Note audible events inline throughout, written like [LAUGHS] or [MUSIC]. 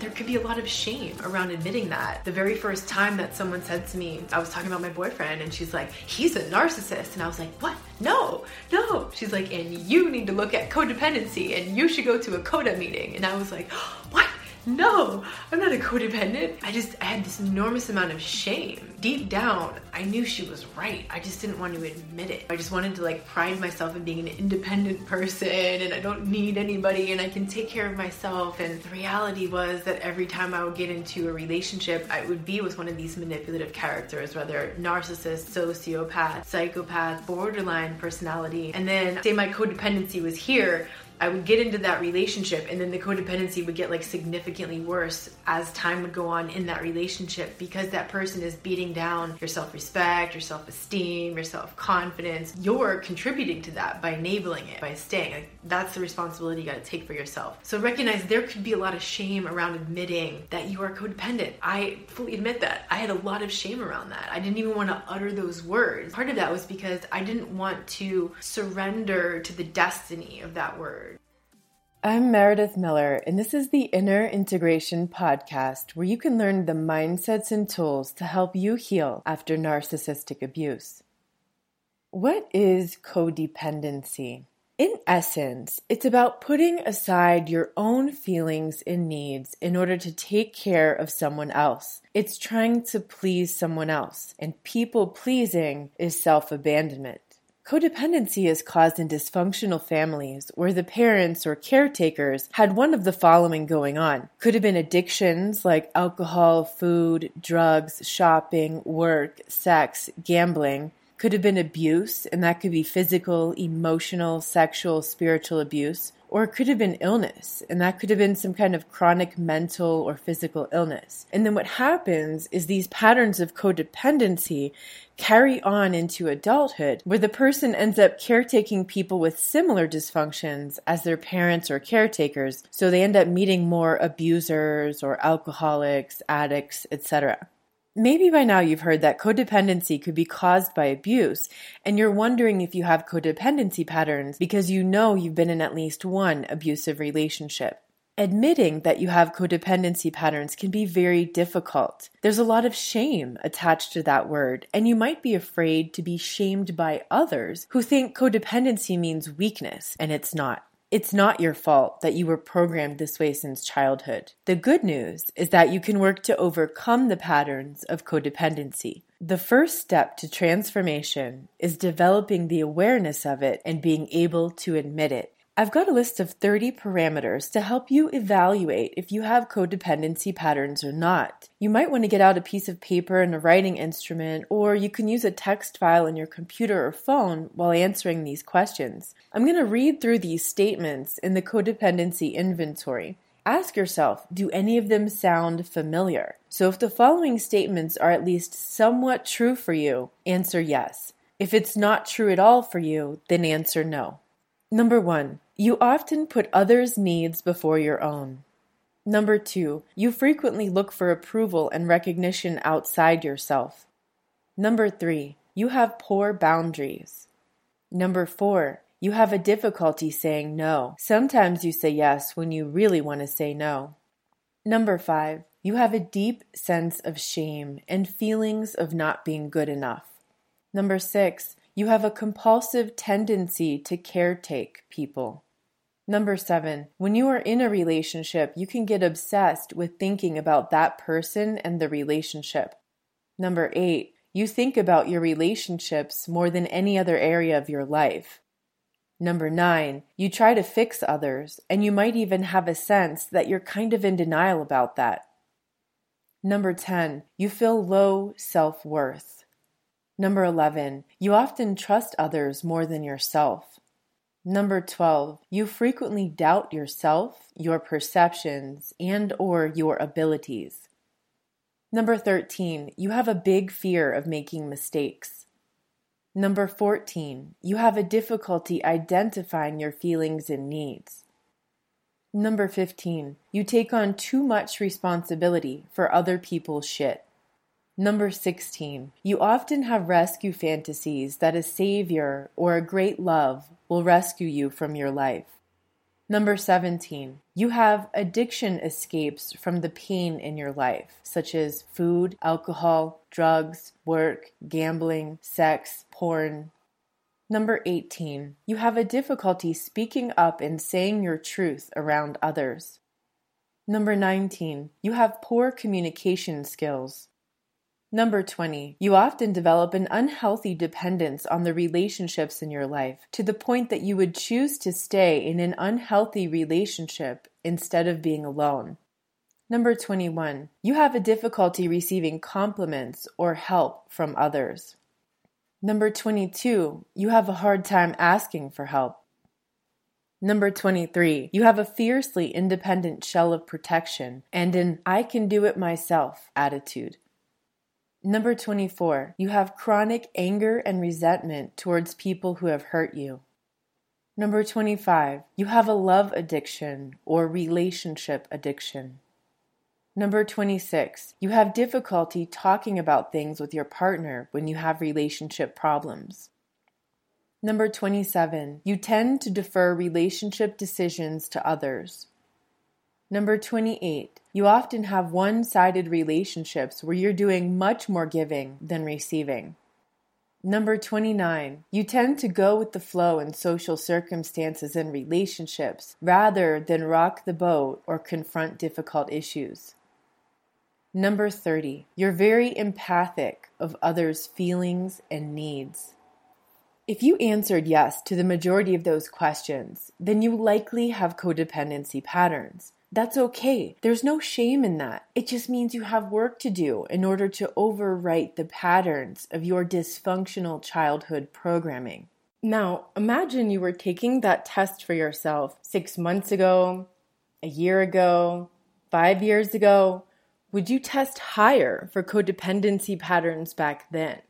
there could be a lot of shame around admitting that. The very first time that someone said to me, I was talking about my boyfriend, and she's like, he's a narcissist. And I was like, what? No, no. She's like, and you need to look at codependency and you should go to a CODA meeting. And I was like, what? No, I'm not a codependent. I just I had this enormous amount of shame. Deep down, I knew she was right. I just didn't want to admit it. I just wanted to like pride myself in being an independent person and I don't need anybody and I can take care of myself. And the reality was that every time I would get into a relationship, I would be with one of these manipulative characters, whether narcissist, sociopath, psychopath, borderline personality. And then say my codependency was here I would get into that relationship and then the codependency would get like significantly worse as time would go on in that relationship because that person is beating down your self-respect, your self-esteem, your self-confidence. You're contributing to that by enabling it, by staying. Like, that's the responsibility you got to take for yourself. So recognize there could be a lot of shame around admitting that you are codependent. I fully admit that. I had a lot of shame around that. I didn't even want to utter those words. Part of that was because I didn't want to surrender to the destiny of that word. I'm Meredith Miller, and this is the Inner Integration Podcast, where you can learn the mindsets and tools to help you heal after narcissistic abuse. What is codependency? In essence, it's about putting aside your own feelings and needs in order to take care of someone else. It's trying to please someone else, and people pleasing is self abandonment. Codependency is caused in dysfunctional families where the parents or caretakers had one of the following going on. Could have been addictions like alcohol, food, drugs, shopping, work, sex, gambling. Could have been abuse, and that could be physical, emotional, sexual, spiritual abuse or it could have been illness, and that could have been some kind of chronic mental or physical illness. And then what happens is these patterns of codependency carry on into adulthood, where the person ends up caretaking people with similar dysfunctions as their parents or caretakers, so they end up meeting more abusers or alcoholics, addicts, etc. Maybe by now you've heard that codependency could be caused by abuse, and you're wondering if you have codependency patterns because you know you've been in at least one abusive relationship. Admitting that you have codependency patterns can be very difficult. There's a lot of shame attached to that word, and you might be afraid to be shamed by others who think codependency means weakness, and it's not. It's not your fault that you were programmed this way since childhood. The good news is that you can work to overcome the patterns of codependency. The first step to transformation is developing the awareness of it and being able to admit it. I've got a list of 30 parameters to help you evaluate if you have codependency patterns or not. You might want to get out a piece of paper and a writing instrument, or you can use a text file on your computer or phone while answering these questions. I'm going to read through these statements in the codependency inventory. Ask yourself, do any of them sound familiar? So if the following statements are at least somewhat true for you, answer yes. If it's not true at all for you, then answer no. Number one, you often put others' needs before your own. Number two, you frequently look for approval and recognition outside yourself. Number three, you have poor boundaries. Number four, you have a difficulty saying no. Sometimes you say yes when you really want to say no. Number five, you have a deep sense of shame and feelings of not being good enough. Number six, you have a compulsive tendency to caretake people. Number seven, when you are in a relationship, you can get obsessed with thinking about that person and the relationship. Number eight, you think about your relationships more than any other area of your life. Number nine, you try to fix others, and you might even have a sense that you're kind of in denial about that. Number 10, you feel low self worth. Number 11, you often trust others more than yourself. Number 12, you frequently doubt yourself, your perceptions, and or your abilities. Number 13, you have a big fear of making mistakes. Number 14, you have a difficulty identifying your feelings and needs. Number 15, you take on too much responsibility for other people's shit. Number 16. You often have rescue fantasies that a savior or a great love will rescue you from your life. Number 17, you have addiction escapes from the pain in your life, such as food, alcohol, drugs, work, gambling, sex, porn. Number 18, you have a difficulty speaking up and saying your truth around others. Number 19, you have poor communication skills. Number 20. You often develop an unhealthy dependence on the relationships in your life to the point that you would choose to stay in an unhealthy relationship instead of being alone. Number 21. You have a difficulty receiving compliments or help from others. Number 22. You have a hard time asking for help. Number 23. You have a fiercely independent shell of protection and an I can do it myself attitude. Number 24, you have chronic anger and resentment towards people who have hurt you. Number 25, you have a love addiction or relationship addiction. Number 26, you have difficulty talking about things with your partner when you have relationship problems. Number 27, you tend to defer relationship decisions to others. Number 28. You often have one sided relationships where you're doing much more giving than receiving. Number 29. You tend to go with the flow in social circumstances and relationships rather than rock the boat or confront difficult issues. Number 30. You're very empathic of others' feelings and needs. If you answered yes to the majority of those questions, then you likely have codependency patterns. That's okay. There's no shame in that. It just means you have work to do in order to overwrite the patterns of your dysfunctional childhood programming. Now, imagine you were taking that test for yourself six months ago, a year ago, five years ago. Would you test higher for codependency patterns back then?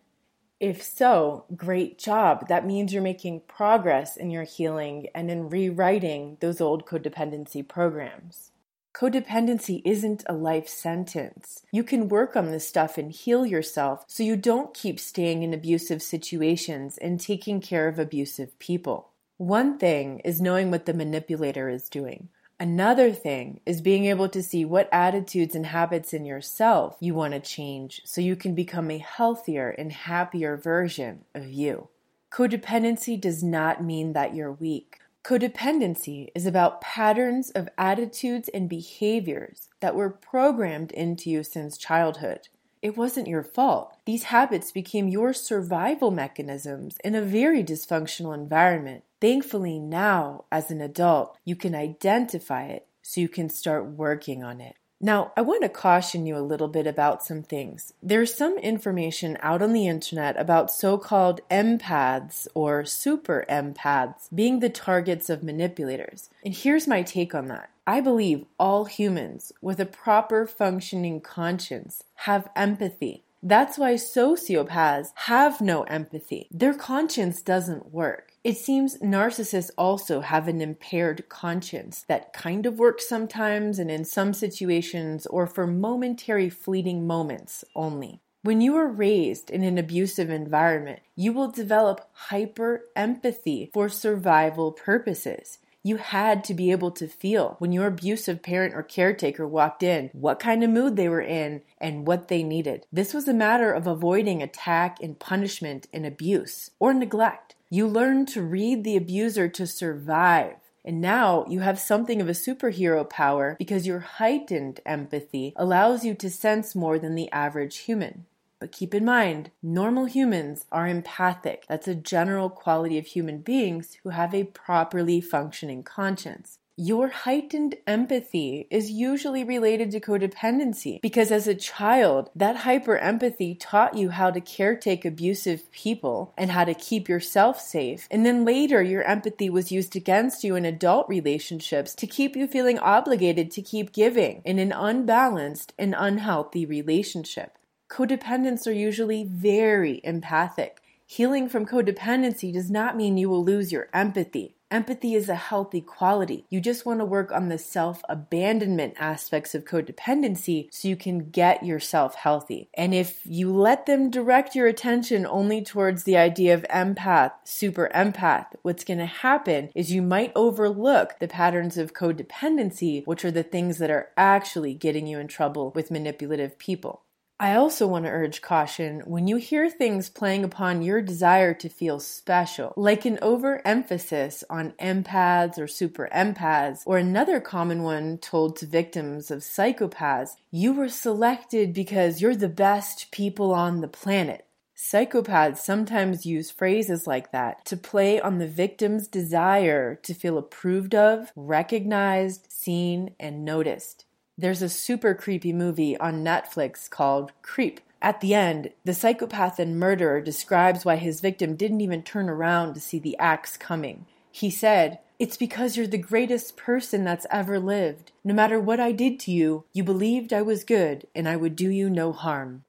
If so, great job. That means you're making progress in your healing and in rewriting those old codependency programs. Codependency isn't a life sentence. You can work on this stuff and heal yourself so you don't keep staying in abusive situations and taking care of abusive people. One thing is knowing what the manipulator is doing. Another thing is being able to see what attitudes and habits in yourself you want to change so you can become a healthier and happier version of you. Codependency does not mean that you're weak. Codependency is about patterns of attitudes and behaviors that were programmed into you since childhood. It wasn't your fault. These habits became your survival mechanisms in a very dysfunctional environment. Thankfully, now, as an adult, you can identify it so you can start working on it. Now, I want to caution you a little bit about some things. There's some information out on the internet about so called empaths or super empaths being the targets of manipulators. And here's my take on that. I believe all humans with a proper functioning conscience have empathy. That's why sociopaths have no empathy. Their conscience doesn't work. It seems narcissists also have an impaired conscience that kind of works sometimes and in some situations or for momentary fleeting moments only. When you are raised in an abusive environment, you will develop hyper empathy for survival purposes. You had to be able to feel when your abusive parent or caretaker walked in what kind of mood they were in and what they needed. This was a matter of avoiding attack and punishment and abuse or neglect. You learn to read the abuser to survive. And now you have something of a superhero power because your heightened empathy allows you to sense more than the average human. But keep in mind, normal humans are empathic. That's a general quality of human beings who have a properly functioning conscience your heightened empathy is usually related to codependency because as a child, that hyper empathy taught you how to caretake abusive people and how to keep yourself safe. And then later, your empathy was used against you in adult relationships to keep you feeling obligated to keep giving in an unbalanced and unhealthy relationship. Codependents are usually very empathic. Healing from codependency does not mean you will lose your empathy. Empathy is a healthy quality. You just want to work on the self abandonment aspects of codependency so you can get yourself healthy. And if you let them direct your attention only towards the idea of empath, super empath, what's going to happen is you might overlook the patterns of codependency, which are the things that are actually getting you in trouble with manipulative people. I also want to urge caution when you hear things playing upon your desire to feel special, like an overemphasis on empaths or super empaths, or another common one told to victims of psychopaths. You were selected because you're the best people on the planet. Psychopaths sometimes use phrases like that to play on the victim's desire to feel approved of, recognized, seen, and noticed. There's a super creepy movie on Netflix called Creep. At the end, the psychopath and murderer describes why his victim didn't even turn around to see the axe coming. He said, It's because you're the greatest person that's ever lived. No matter what I did to you, you believed I was good and I would do you no harm.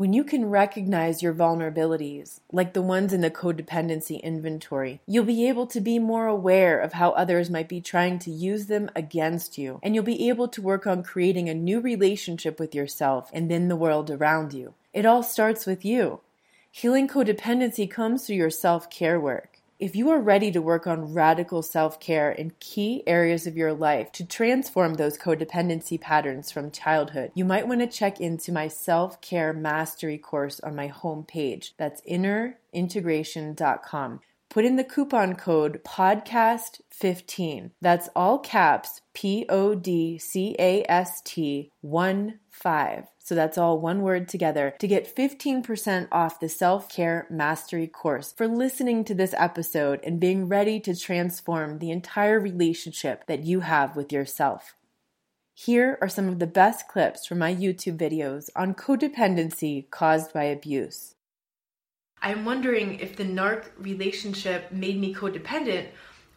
When you can recognize your vulnerabilities, like the ones in the codependency inventory, you'll be able to be more aware of how others might be trying to use them against you, and you'll be able to work on creating a new relationship with yourself and then the world around you. It all starts with you. Healing codependency comes through your self care work. If you are ready to work on radical self care in key areas of your life to transform those codependency patterns from childhood, you might want to check into my self care mastery course on my homepage. That's innerintegration.com. Put in the coupon code podcast15. That's all caps P O D C A S T 1 5. So that's all one word together to get 15% off the self care mastery course for listening to this episode and being ready to transform the entire relationship that you have with yourself. Here are some of the best clips from my YouTube videos on codependency caused by abuse. I'm wondering if the narc relationship made me codependent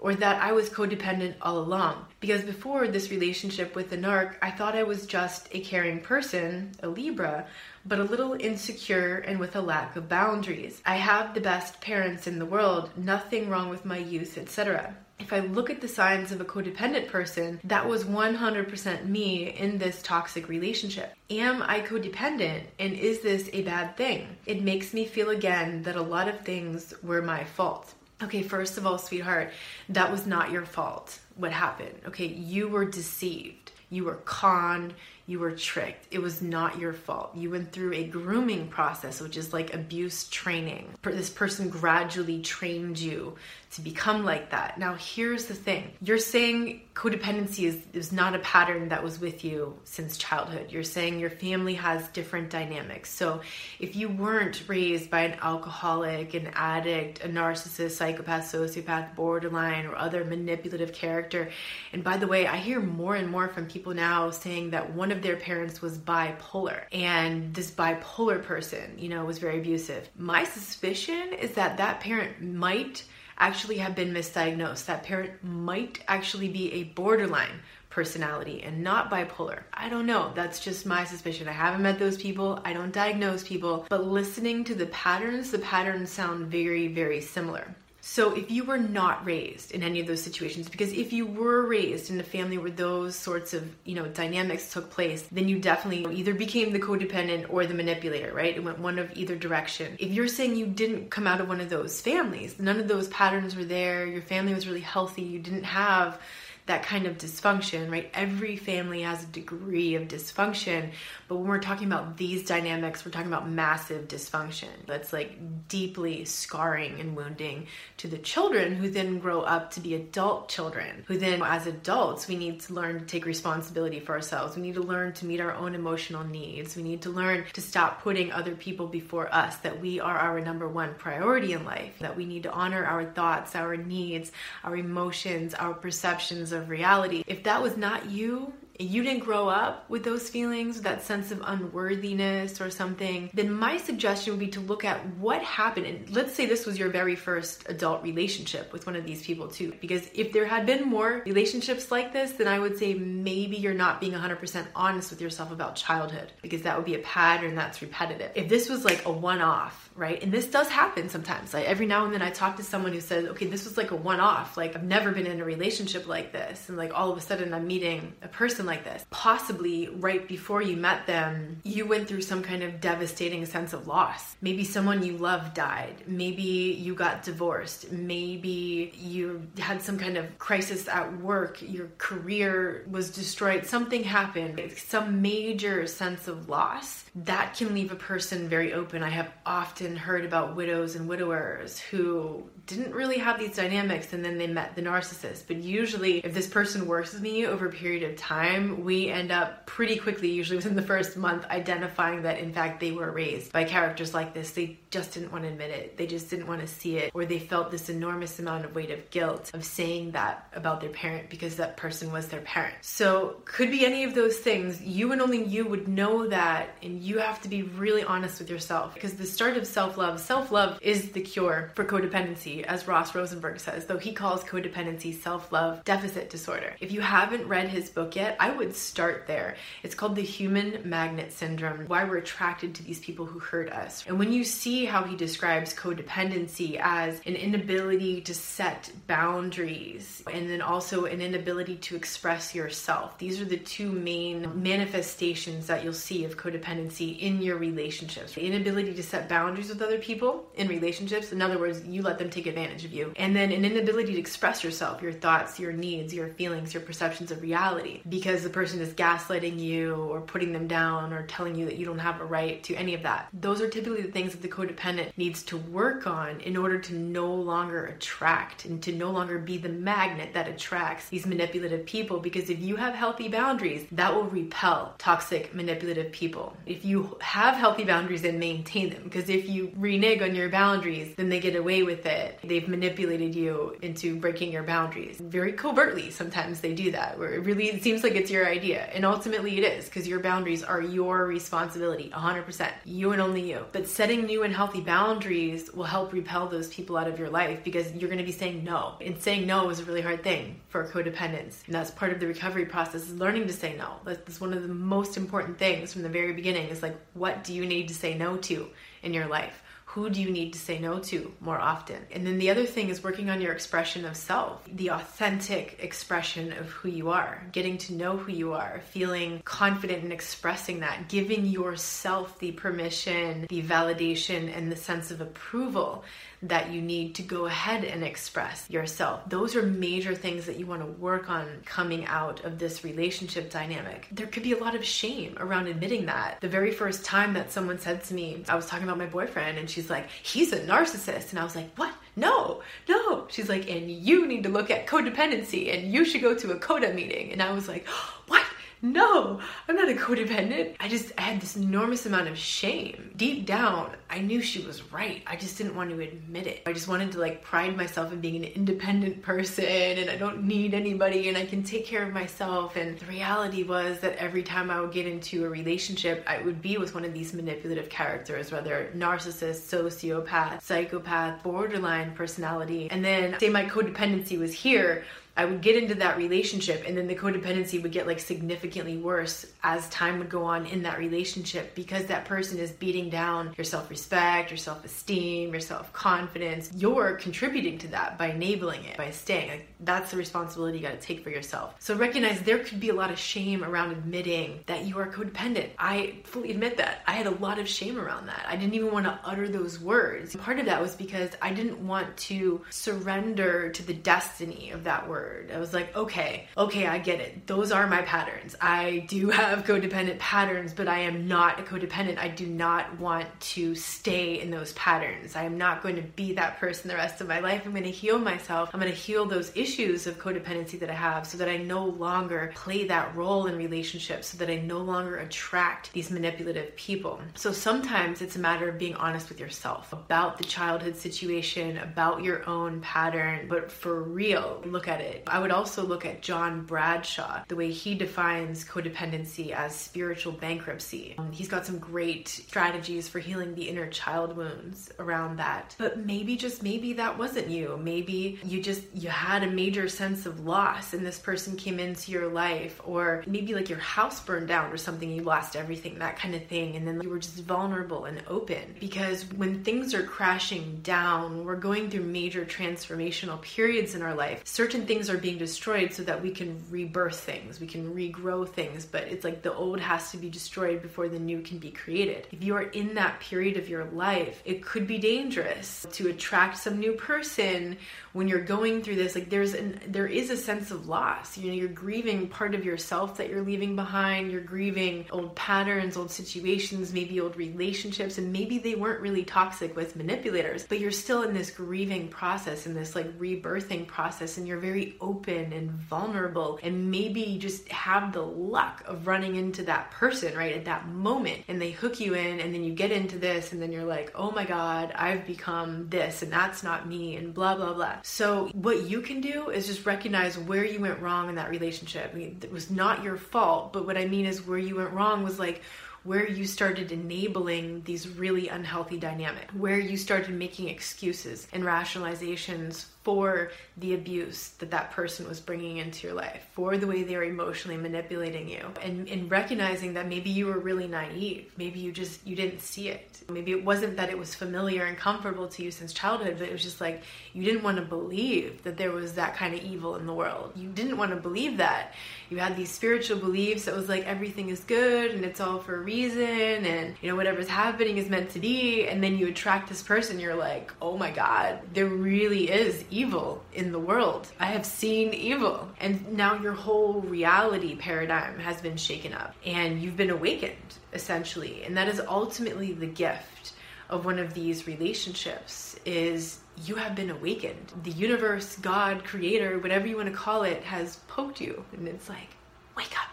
or that I was codependent all along. Because before this relationship with the narc, I thought I was just a caring person, a Libra, but a little insecure and with a lack of boundaries. I have the best parents in the world, nothing wrong with my youth, etc. If I look at the signs of a codependent person, that was 100% me in this toxic relationship. Am I codependent and is this a bad thing? It makes me feel again that a lot of things were my fault. Okay, first of all, sweetheart, that was not your fault. What happened? Okay, you were deceived. You were conned you were tricked. It was not your fault. You went through a grooming process, which is like abuse training. This person gradually trained you to become like that. Now, here's the thing you're saying codependency is, is not a pattern that was with you since childhood. You're saying your family has different dynamics. So, if you weren't raised by an alcoholic, an addict, a narcissist, psychopath, sociopath, borderline, or other manipulative character, and by the way, I hear more and more from people now saying that one of their parents was bipolar and this bipolar person, you know, was very abusive. My suspicion is that that parent might actually have been misdiagnosed. That parent might actually be a borderline personality and not bipolar. I don't know. That's just my suspicion. I haven't met those people. I don't diagnose people, but listening to the patterns, the patterns sound very, very similar. So, if you were not raised in any of those situations, because if you were raised in a family where those sorts of, you know, dynamics took place, then you definitely either became the codependent or the manipulator, right? It went one of either direction. If you're saying you didn't come out of one of those families, none of those patterns were there, your family was really healthy, you didn't have that kind of dysfunction, right? Every family has a degree of dysfunction, but when we're talking about these dynamics, we're talking about massive dysfunction that's like deeply scarring and wounding to the children who then grow up to be adult children, who then, as adults, we need to learn to take responsibility for ourselves. We need to learn to meet our own emotional needs. We need to learn to stop putting other people before us, that we are our number one priority in life, that we need to honor our thoughts, our needs, our emotions, our perceptions of reality. If that was not you, you didn't grow up with those feelings, that sense of unworthiness or something, then my suggestion would be to look at what happened. And let's say this was your very first adult relationship with one of these people, too. Because if there had been more relationships like this, then I would say maybe you're not being 100% honest with yourself about childhood, because that would be a pattern that's repetitive. If this was like a one off, right? And this does happen sometimes. Like every now and then I talk to someone who says, okay, this was like a one off. Like I've never been in a relationship like this. And like all of a sudden I'm meeting a person like this. Possibly right before you met them, you went through some kind of devastating sense of loss. Maybe someone you loved died. Maybe you got divorced. Maybe you had some kind of crisis at work. Your career was destroyed. Something happened. Some major sense of loss that can leave a person very open. I have often heard about widows and widowers who didn't really have these dynamics and then they met the narcissist. But usually, if this person works with me over a period of time, we end up pretty quickly, usually within the first month, identifying that in fact they were raised by characters like this. They just didn't want to admit it, they just didn't want to see it, or they felt this enormous amount of weight of guilt of saying that about their parent because that person was their parent. So, could be any of those things. You and only you would know that, and you have to be really honest with yourself because the start of self love, self love is the cure for codependency as Ross Rosenberg says, though he calls codependency self love deficit disorder. If you haven't read his book yet, I would start there. It's called The Human Magnet Syndrome Why We're Attracted to These People Who Hurt Us. And when you see how he describes codependency as an inability to set boundaries and then also an inability to express yourself, these are the two main manifestations that you'll see of codependency in your relationships. The inability to set boundaries with other people in relationships, in other words, you let them take take advantage of you. And then an inability to express yourself, your thoughts, your needs, your feelings, your perceptions of reality because the person is gaslighting you or putting them down or telling you that you don't have a right to any of that. Those are typically the things that the codependent needs to work on in order to no longer attract and to no longer be the magnet that attracts these manipulative people because if you have healthy boundaries, that will repel toxic manipulative people. If you have healthy boundaries and maintain them because if you renege on your boundaries, then they get away with it They've manipulated you into breaking your boundaries. Very covertly, sometimes they do that, where it really seems like it's your idea. And ultimately, it is, because your boundaries are your responsibility, 100%. You and only you. But setting new and healthy boundaries will help repel those people out of your life because you're going to be saying no. And saying no is a really hard thing for codependence. And that's part of the recovery process is learning to say no. That's one of the most important things from the very beginning is like, what do you need to say no to in your life? Who do you need to say no to more often? And then the other thing is working on your expression of self, the authentic expression of who you are, getting to know who you are, feeling confident in expressing that, giving yourself the permission, the validation, and the sense of approval that you need to go ahead and express yourself. Those are major things that you want to work on coming out of this relationship dynamic. There could be a lot of shame around admitting that. The very first time that someone said to me, I was talking about my boyfriend, and she's like, he's a narcissist. And I was like, what? No, no. She's like, and you need to look at codependency and you should go to a CODA meeting. And I was like, [GASPS] what? No, I'm not a codependent. I just I had this enormous amount of shame. Deep down, I knew she was right. I just didn't want to admit it. I just wanted to like pride myself in being an independent person and I don't need anybody and I can take care of myself. And the reality was that every time I would get into a relationship, I would be with one of these manipulative characters, whether narcissist, sociopath, psychopath, borderline personality. And then say my codependency was here I would get into that relationship and then the codependency would get like significantly worse as time would go on in that relationship because that person is beating down your self-respect, your self-esteem, your self-confidence. You're contributing to that by enabling it, by staying. Like, that's the responsibility you got to take for yourself. So recognize there could be a lot of shame around admitting that you are codependent. I fully admit that. I had a lot of shame around that. I didn't even want to utter those words. Part of that was because I didn't want to surrender to the destiny of that word word. I was like, okay, okay, I get it. Those are my patterns. I do have codependent patterns, but I am not a codependent. I do not want to stay in those patterns. I am not going to be that person the rest of my life. I'm going to heal myself. I'm going to heal those issues of codependency that I have so that I no longer play that role in relationships, so that I no longer attract these manipulative people. So sometimes it's a matter of being honest with yourself about the childhood situation, about your own pattern, but for real, look at it it. I would also look at John Bradshaw, the way he defines codependency as spiritual bankruptcy. Um, he's got some great strategies for healing the inner child wounds around that. But maybe just maybe that wasn't you. Maybe you just you had a major sense of loss and this person came into your life or maybe like your house burned down or something you lost everything that kind of thing and then you were just vulnerable and open because when things are crashing down we're going through major transformational periods in our life certain things are being destroyed so that we can rebirth things we can regrow things but it's like the old has to be destroyed before the new can be created. If you are in that period of your life it could be dangerous to attract some new person when you're going through this. Like there's an there is a sense of loss. You know you're grieving part of yourself that you're leaving behind. You're grieving old patterns old situations maybe old relationships and maybe they weren't really toxic with manipulators but you're still in this grieving process in this like rebirthing process and you're very open and vulnerable and maybe just have the luck of running into that person right at that moment and they hook you in and then you get into this and then you're like oh my god i've become this and that's not me and blah blah blah so, what you can do is just recognize where you went wrong in that relationship. I mean, it was not your fault, but what I mean is where you went wrong was like where you started enabling these really unhealthy dynamics, where you started making excuses and rationalizations for the abuse that that person was bringing into your life, for the way they were emotionally manipulating you, and, recognizing that maybe you were really naive, maybe you just you didn't see it. Maybe it wasn't that it was familiar and comfortable to you since childhood, but it was just like you didn't want to believe that there was that kind of evil in the world. You didn't want to believe that. You had these spiritual beliefs that was like everything is good and it's all for a reason and you know whatever's happening is meant to be and then you attract this person you're like, "Oh my god, there really is evil in the world. I have seen evil. And now your whole reality paradigm has been shaken up and you've been awakened, essentially. And that is ultimately the gift of one of these relationships is you have been awakened. The universe, God, creator, whatever you want to call it, has poked you. And it's like, wake up,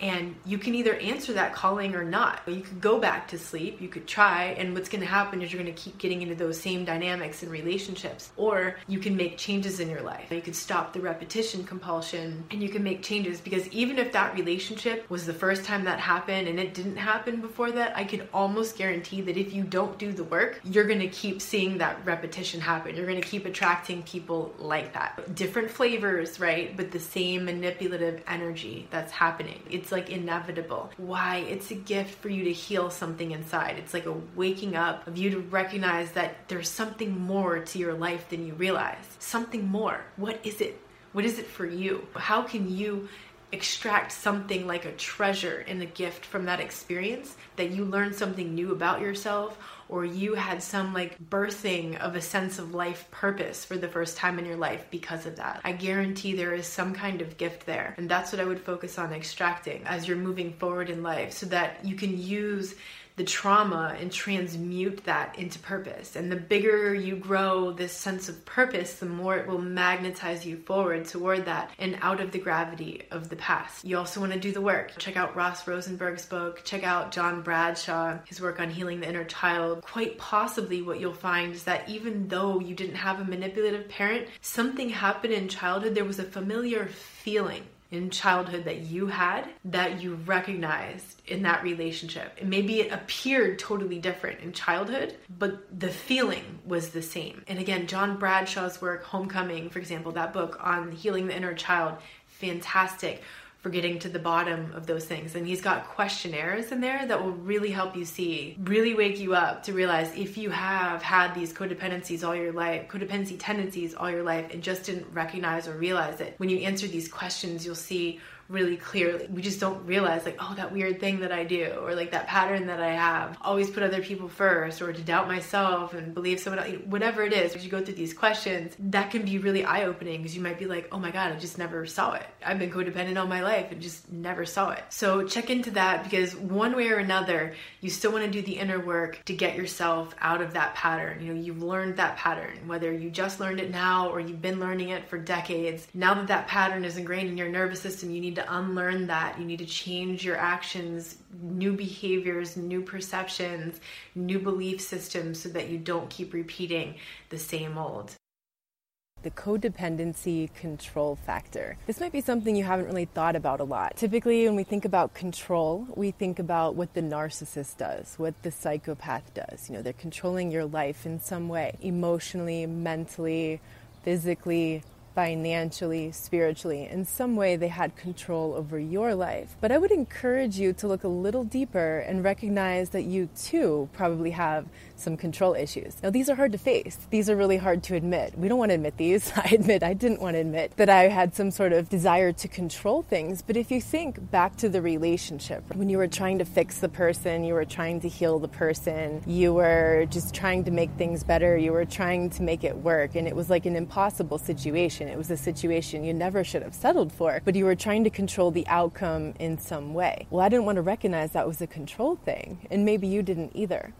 and you can either answer that calling or not. You could go back to sleep, you could try, and what's going to happen is you're going to keep getting into those same dynamics and relationships. Or you can make changes in your life. You could stop the repetition compulsion and you can make changes because even if that relationship was the first time that happened and it didn't happen before that, I could almost guarantee that if you don't do the work, you're going to keep seeing that repetition happen. You're going to keep attracting people like that. Different flavors, right? But the same manipulative energy that's happening. It's it's like inevitable. Why? It's a gift for you to heal something inside. It's like a waking up of you to recognize that there's something more to your life than you realize. Something more. What is it? What is it for you? How can you extract something like a treasure and a gift from that experience that you learn something new about yourself or you had some like birthing of a sense of life purpose for the first time in your life because of that. I guarantee there is some kind of gift there. And that's what I would focus on extracting as you're moving forward in life so that you can use the trauma and transmute that into purpose. And the bigger you grow this sense of purpose, the more it will magnetize you forward toward that and out of the gravity of the past. You also want to do the work. Check out Ross Rosenberg's book, check out John Bradshaw, his work on healing the inner child. Quite possibly, what you'll find is that even though you didn't have a manipulative parent, something happened in childhood, there was a familiar feeling in childhood that you had that you recognized in that relationship. Maybe it appeared totally different in childhood, but the feeling was the same. And again, John Bradshaw's work, Homecoming, for example, that book on healing the inner child, fantastic for getting to the bottom of those things. And he's got questionnaires in there that will really help you see, really wake you up to realize if you have had these codependencies all your life, codependency tendencies all your life, and just didn't recognize or realize it. When you answer these questions, you'll see really clearly. We just don't realize, like, oh, that weird thing that I do, or like that pattern that I have, always put other people first, or to doubt myself and believe someone else, whatever it is. As you go through these questions, that can be really eye opening because you might be like, oh my God, I just never saw it. I've been codependent all my life and just never saw it. So check into that because one way or another, you still want to do the inner work to get yourself out of that pattern. You know, you've learned that pattern, whether you just learned it now or you've been learning it for decades. Now that that pattern is ingrained in your nervous system, you need to unlearn that. You need to change your actions, new behaviors, new perceptions, new belief systems so that you don't keep repeating the same old. the codependency control factor. This might be something you haven't really thought about a lot. Typically, when we think about control, we think about what the narcissist does, what the psychopath does. You know, they're controlling your life in some way, emotionally, mentally, physically, financially, spiritually. In some way, they had control over your life. But I would encourage you to look a little deeper and recognize that you too probably have some control issues. Now, these are hard to face. These are really hard to admit. We don't want to admit these. [LAUGHS] I admit I didn't want to admit that I had some sort of desire to control things. But if you think back to the relationship, when you were trying to fix the person, you were trying to heal the person, you were just trying to make things better, you were trying to make it work, and it was like an impossible situation. It was a situation you never should have settled for, but you were trying to control the outcome in some way. Well, I didn't want to recognize that was a control thing, and maybe you didn't either.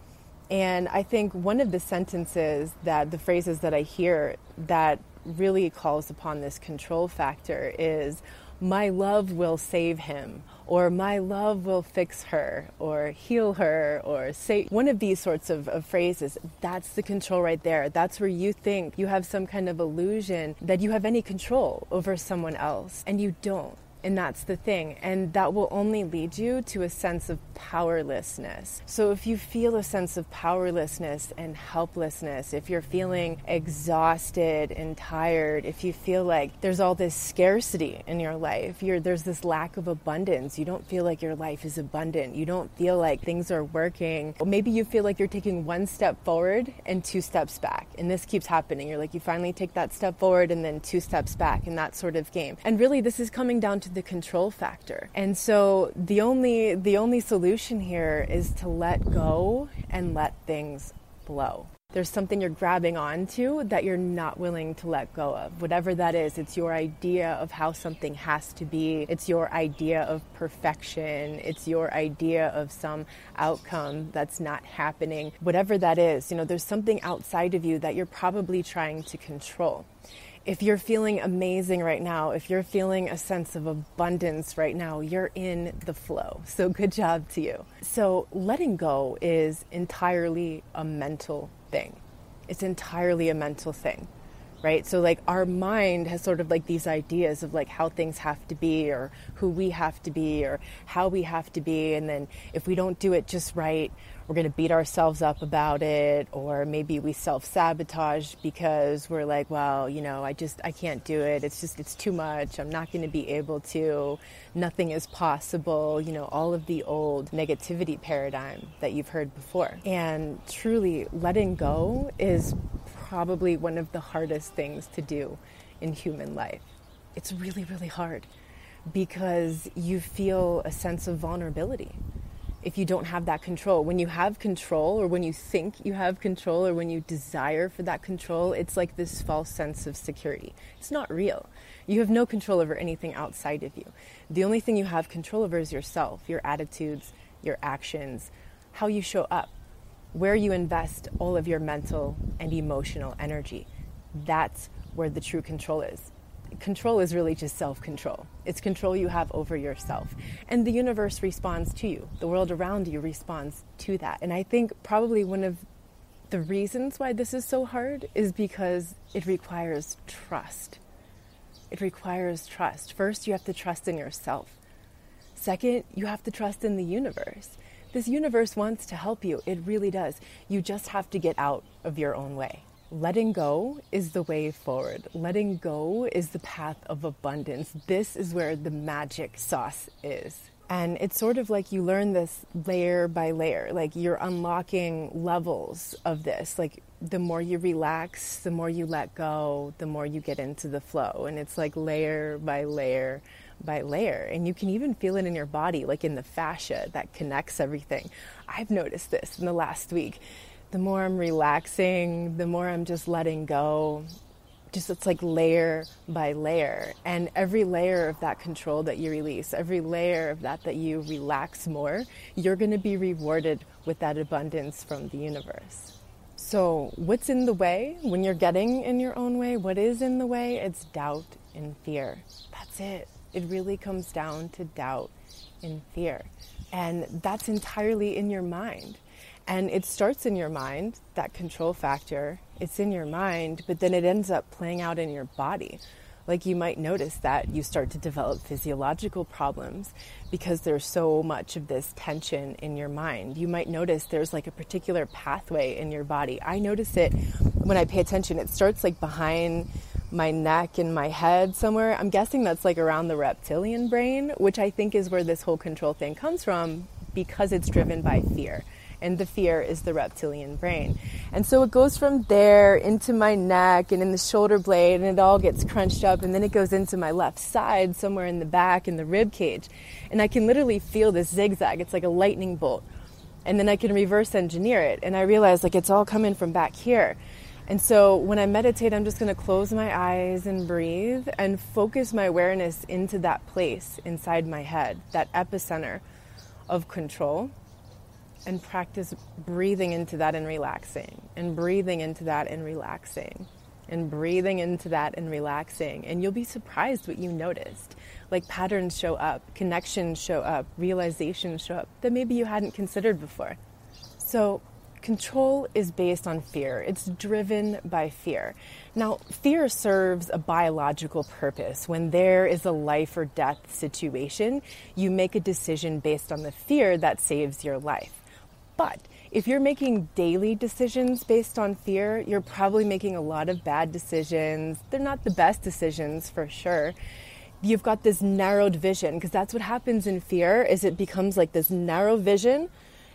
And I think one of the sentences that the phrases that I hear that really calls upon this control factor is, my love will save him, or my love will fix her, or heal her, or say one of these sorts of, of, phrases. That's the control right there. That's where you think you have some kind of illusion that you have any control over someone else, and you don't. And that's the thing. And that will only lead you to a sense of powerlessness. So if you feel a sense of powerlessness and helplessness, if you're feeling exhausted and tired, if you feel like there's all this scarcity in your life, there's this lack of abundance, you don't feel like your life is abundant, you don't feel like things are working, or maybe you feel like you're taking one step forward and two steps back. And this keeps happening. You're like, you finally take that step forward and then two steps back in that sort of game. And really, this is coming down to the control factor. And so the only the only solution here is to let go and let things blow. There's something you're grabbing onto that you're not willing to let go of. Whatever that is, it's your idea of how something has to be. It's your idea of perfection. It's your idea of some outcome that's not happening. Whatever that is, you know, there's something outside of you that you're probably trying to control if you're feeling amazing right now, if you're feeling a sense of abundance right now, you're in the flow. So, good job to you. So, letting go is entirely a mental thing. It's entirely a mental thing, right? So, like, our mind has sort of like these ideas of like how things have to be, or who we have to be, or how we have to be. And then if we don't do it just right, we're going to beat ourselves up about it or maybe we self-sabotage because we're like well you know i just i can't do it. It's just it's too much. I'm not going to be able to. Nothing is possible. You know all of the old negativity paradigm that you've heard before. And truly letting go is probably one of the hardest things to do in human life. It's really really hard because you feel a sense of vulnerability if you don't have that control. When you have control, or when you think you have control, or when you desire for that control, it's like this false sense of security. It's not real. You have no control over anything outside of you. The only thing you have control over is yourself, your attitudes, your actions, how you show up, where you invest all of your mental and emotional energy. That's where the true control is control is really just self control. It's control you have over yourself. And the universe responds to you, the world around you responds to that. And I think probably one of the reasons why this is so hard is because it requires trust. It requires trust. First, you have to trust in yourself. Second, you have to trust in the universe. This universe wants to help you. It really does. You just have to get out of your own way letting go is the way forward. Letting go is the path of abundance. This is where the magic sauce is. And it's sort of like you learn this layer by layer, like you're unlocking levels of this. Like the more you relax, the more you let go, the more you get into the flow. And it's like layer by layer by layer. And you can even feel it in your body, like in the fascia that connects everything. I've noticed this in the last week the more I'm relaxing, the more I'm just letting go. Just it's like layer by layer. And every layer of that control that you release, every layer of that that you relax more, you're going to be rewarded with that abundance from the universe. So, what's in the way when you're getting in your own way? What is in the way? It's doubt and fear. That's it. It really comes down to doubt and fear. And that's entirely in your mind. And it starts in your mind, that control factor, it's in your mind, but then it ends up playing out in your body. Like you might notice that you start to develop physiological problems because there's so much of this tension in your mind. You might notice there's like a particular pathway in your body. I notice it when I pay attention. It starts like behind my neck and my head somewhere. I'm guessing that's like around the reptilian brain, which I think is where this whole control thing comes from because it's driven by fear and the fear is the reptilian brain. And so it goes from there into my neck and in the shoulder blade, and it all gets crunched up, and then it goes into my left side, somewhere in the back in the rib cage. And I can literally feel this zigzag. It's like a lightning bolt. And then I can reverse engineer it, and I realize like it's all coming from back here. And so when I meditate, I'm just going to close my eyes and breathe and focus my awareness into that place inside my head, that epicenter of control and practice breathing into that and relaxing, and breathing into that and relaxing, and breathing into that and relaxing. And you'll be surprised what you noticed. Like patterns show up, connections show up, realizations show up that maybe you hadn't considered before. So, control is based on fear. It's driven by fear. Now, fear serves a biological purpose. When there is a life or death situation, you make a decision based on the fear that saves your life. But if you're making daily decisions based on fear, you're probably making a lot of bad decisions. They're not the best decisions for sure. You've got this narrowed vision because that's what happens in fear is it becomes like this narrow vision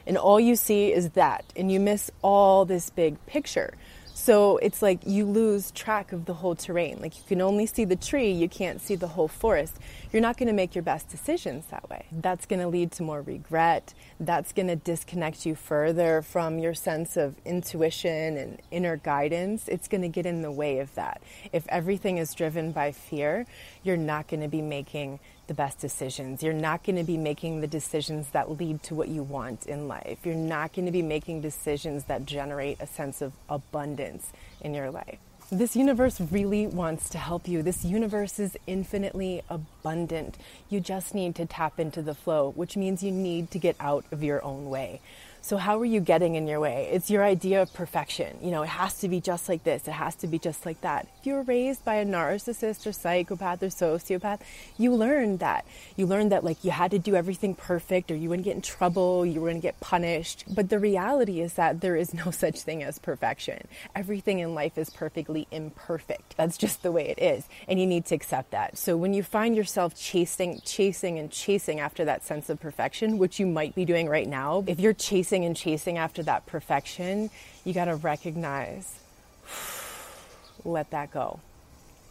and all you see is that and you miss all this big picture. So it's like you lose track of the whole terrain. Like you can only see the tree, you can't see the whole forest. You're not going to make your best decisions that way. That's going to lead to more regret. That's going to disconnect you further from your sense of intuition and inner guidance. It's going to get in the way of that. If everything is driven by fear, you're not going to be making the best decisions. You're not going to be making the decisions that lead to what you want in life. You're not going to be making decisions that generate a sense of abundance in your life. This universe really wants to help you. This universe is infinitely abundant. You just need to tap into the flow, which means you need to get out of your own way. So, how are you getting in your way? It's your idea of perfection. You know, it has to be just like this, it has to be just like that. If you were raised by a narcissist or psychopath or sociopath, you learned that. You learned that, like, you had to do everything perfect or you wouldn't get in trouble, you were going to get punished. But the reality is that there is no [LAUGHS] such thing as perfection. Everything in life is perfectly imperfect. That's just the way it is. And you need to accept that. So, when you find yourself chasing, chasing, and chasing after that sense of perfection, which you might be doing right now, if you're chasing, chasing and chasing after that perfection, you got to recognize, [SIGHS] let that go.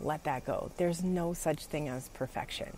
Let that go. There's no such thing as perfection.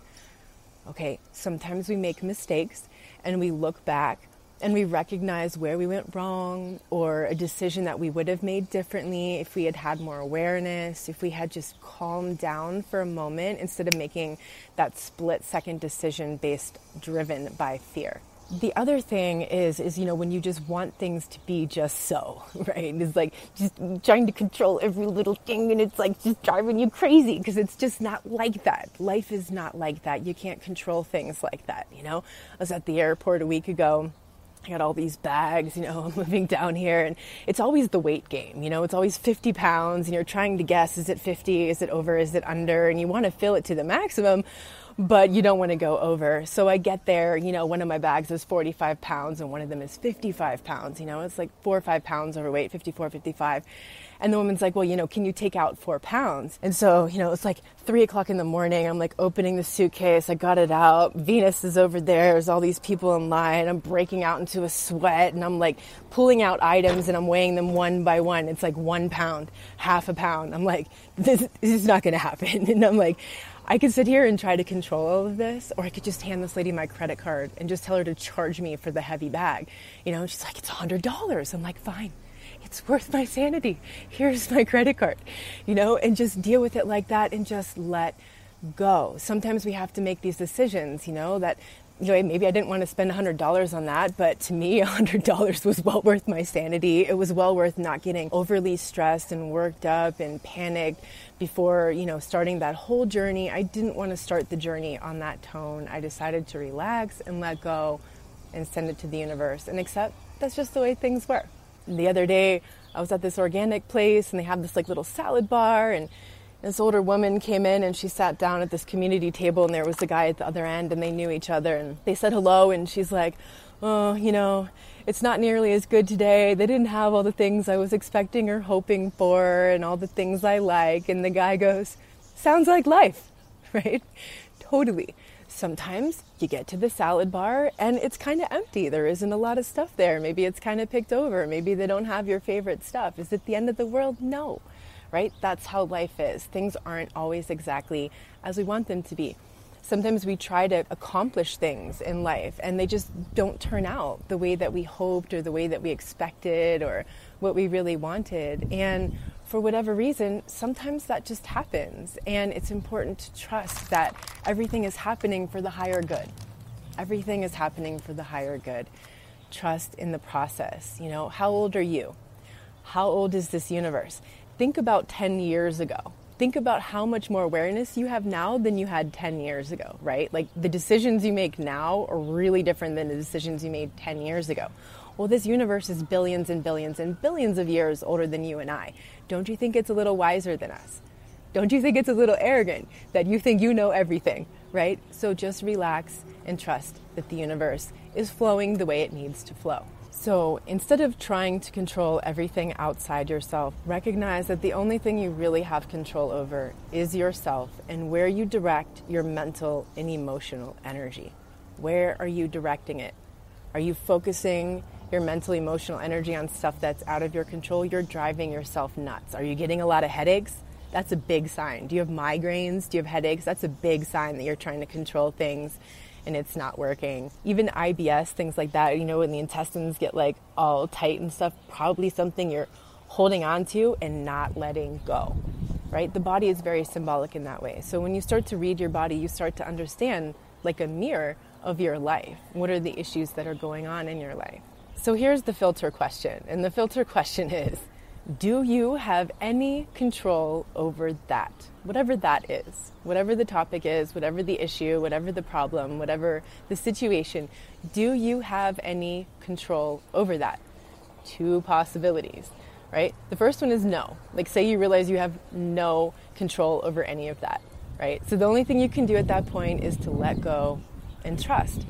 Okay, sometimes we make mistakes and we look back and we recognize where we went wrong or a decision that we would have made differently if we had had more awareness, if we had just calmed down for a moment instead of making that split second decision based driven by fear the other thing is is you know when you just want things to be just so [LAUGHS] right? It's like just trying to control every little thing and it's like just driving you crazy because it's just not like that. Life is not like that. You can't control things like that you know? I was at the airport a week ago. I got all these bags, [LAUGHS] you know, I'm moving down here, and it's always the weight game, you know, it's always 50 pounds, and you're trying to guess is it 50, is it over, is it under, and you want to fill it to the maximum but you don't want to go over. So I get there, you know, one of my bags is 45 pounds and one of them is 55 pounds. You know, it's like four or five pounds overweight, 54, 55. And the woman's like, well, you know, can you take out four pounds? And so, you know, it's like three o'clock in the morning. I'm like opening the suitcase. I got it out. Venus is over there. There's all these people in line. I'm breaking out into a sweat and I'm like pulling out items and I'm weighing them one by one. It's like one pound, half a pound. I'm like, this, this is not going to happen. [LAUGHS] And I'm like, I could sit here and try to control all of this, or I could just hand this lady my credit card and just tell her to charge me for the heavy bag. You know, she's like, it's a hundred dollars. I'm like, fine, it's worth my sanity. Here's my credit card, you know, and just deal with it like that and just let go. Sometimes we have to make these decisions, you know, that you know, maybe I didn't want to spend $100 on that, but to me, [LAUGHS] $100 was well worth my sanity. It was well worth not getting overly stressed and worked up and panicked before, you know, starting that whole journey. I didn't want to start the journey on that tone. I decided to relax and let go and send it to the universe and accept that's just the way things were. the other day, I was at this organic place and they have this like little salad bar and this older woman came in and she sat down at this community table and there was a guy at the other end and they knew each other and they said hello and she's like, "Oh, you know, it's not nearly as good today. They didn't have all the things I was expecting or hoping for and all the things I like." And the guy goes, "Sounds like life." [LAUGHS] Right? Totally sometimes you get to the salad bar and it's kind of empty. There isn't a lot of stuff there. Maybe it's kind of picked over. Maybe they don't have your favorite stuff. Is it the end of the world? No, right? That's how life is. Things aren't always exactly as we want them to be. Sometimes we try to accomplish things in life and they just don't turn out the way that we hoped or the way that we expected or what we really wanted. And for whatever reason, sometimes that just happens. And it's important to trust that everything is happening for the higher good. Everything is happening for the higher good. Trust in the process. You know, how old are you? How old is this universe? Think about 10 years ago. Think about how much more awareness you have now than you had 10 years ago, right? Like the decisions you make now are really different than the decisions you made 10 years ago. Well, this universe is billions and billions and billions of years older than you and I. Don't you think it's a little wiser than us? Don't you think it's a little arrogant that you think you know everything, right? So just relax and trust that the universe is flowing the way it needs to flow. So instead of trying to control everything outside yourself, recognize that the only thing you really have control over is yourself and where you direct your mental and emotional energy. Where are you directing it? Are you focusing your mental, emotional energy on stuff that's out of your control, you're driving yourself nuts. Are you getting a lot of headaches? That's a big sign. Do you have migraines? Do you have headaches? That's a big sign that you're trying to control things and it's not working. Even IBS, things like that, you know, when the intestines get like all tight and stuff, probably something you're holding on to and not letting go, right? The body is very symbolic in that way. So when you start to read your body, you start to understand like a mirror of your life. What are the issues that are going on in your life? So here's the filter question. And the filter [LAUGHS] question is Do you have any control over that? Whatever that is, whatever the topic is, whatever the issue, whatever the problem, whatever the situation, do you have any control over that? Two possibilities, right? The first one is no. Like, say you realize you have no control over any of that, right? So the only thing you can do at that point is to let go and trust.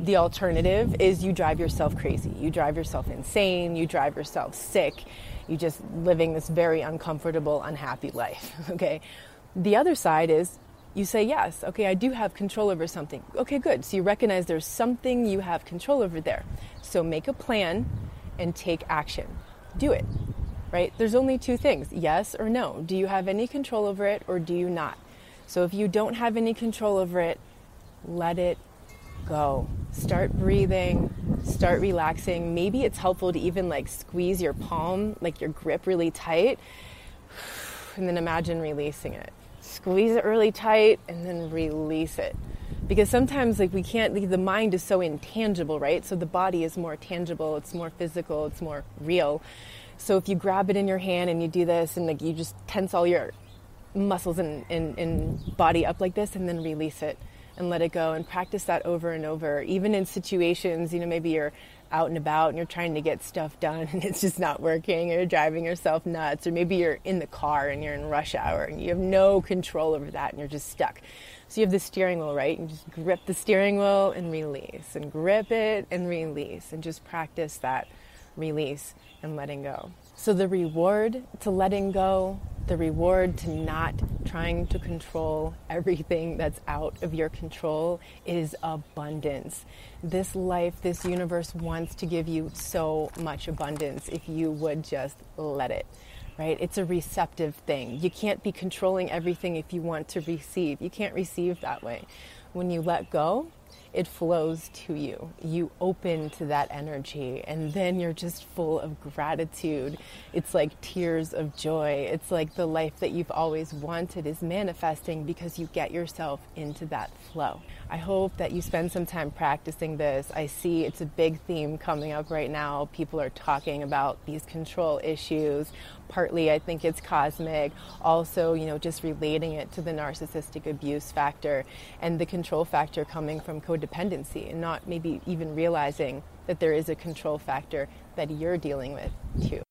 The alternative is you drive yourself crazy. You drive yourself insane. You drive yourself sick. You just living this very uncomfortable, unhappy life. [LAUGHS] Okay. The other side is you say, yes, okay, I do have control over something. Okay, good. So you recognize there's something you have control over there. So make a plan and take action. Do it, right? There's only two things yes or no. Do you have any control over it or do you not? So if you don't have any control over it, let it go. Start breathing, start relaxing. Maybe it's helpful to even like squeeze your palm, like your grip really tight, and then imagine releasing it. Squeeze it really tight and then release it. Because sometimes like we can't the mind is so intangible, right? So the body is more tangible, it's more physical, it's more real. So if you grab it in your hand and you do this and like you just tense all your muscles and, and, and body up like this and then release it and let it go and practice that over and over. Even in situations, you know, maybe you're out and about and you're trying to get stuff done [LAUGHS] and it's just not working, or you're driving yourself nuts, or maybe you're in the car and you're in rush hour and you have no control over that and you're just stuck. So you have the steering wheel, right? And just grip the steering wheel and release, and grip it and release, and just practice that release and letting go. So the reward to letting go the reward to not trying to control everything that's out of your control is abundance. This life, this universe wants to give you so much abundance if you would just let it. Right? It's a receptive thing. You can't be controlling everything if you want to receive. You can't receive that way. When you let go, it flows to you. You open to that energy, and then you're just full of gratitude. It's like tears of joy. It's like the life that you've always wanted is manifesting because you get yourself into that flow. I hope that you spend some time practicing this. I see it's a big theme coming up right now. People are talking about these control issues. Partly, I think it's cosmic. Also, you know, just relating it to the narcissistic abuse factor and the control factor coming from codependency and not maybe even realizing that there is a control factor that you're dealing with too.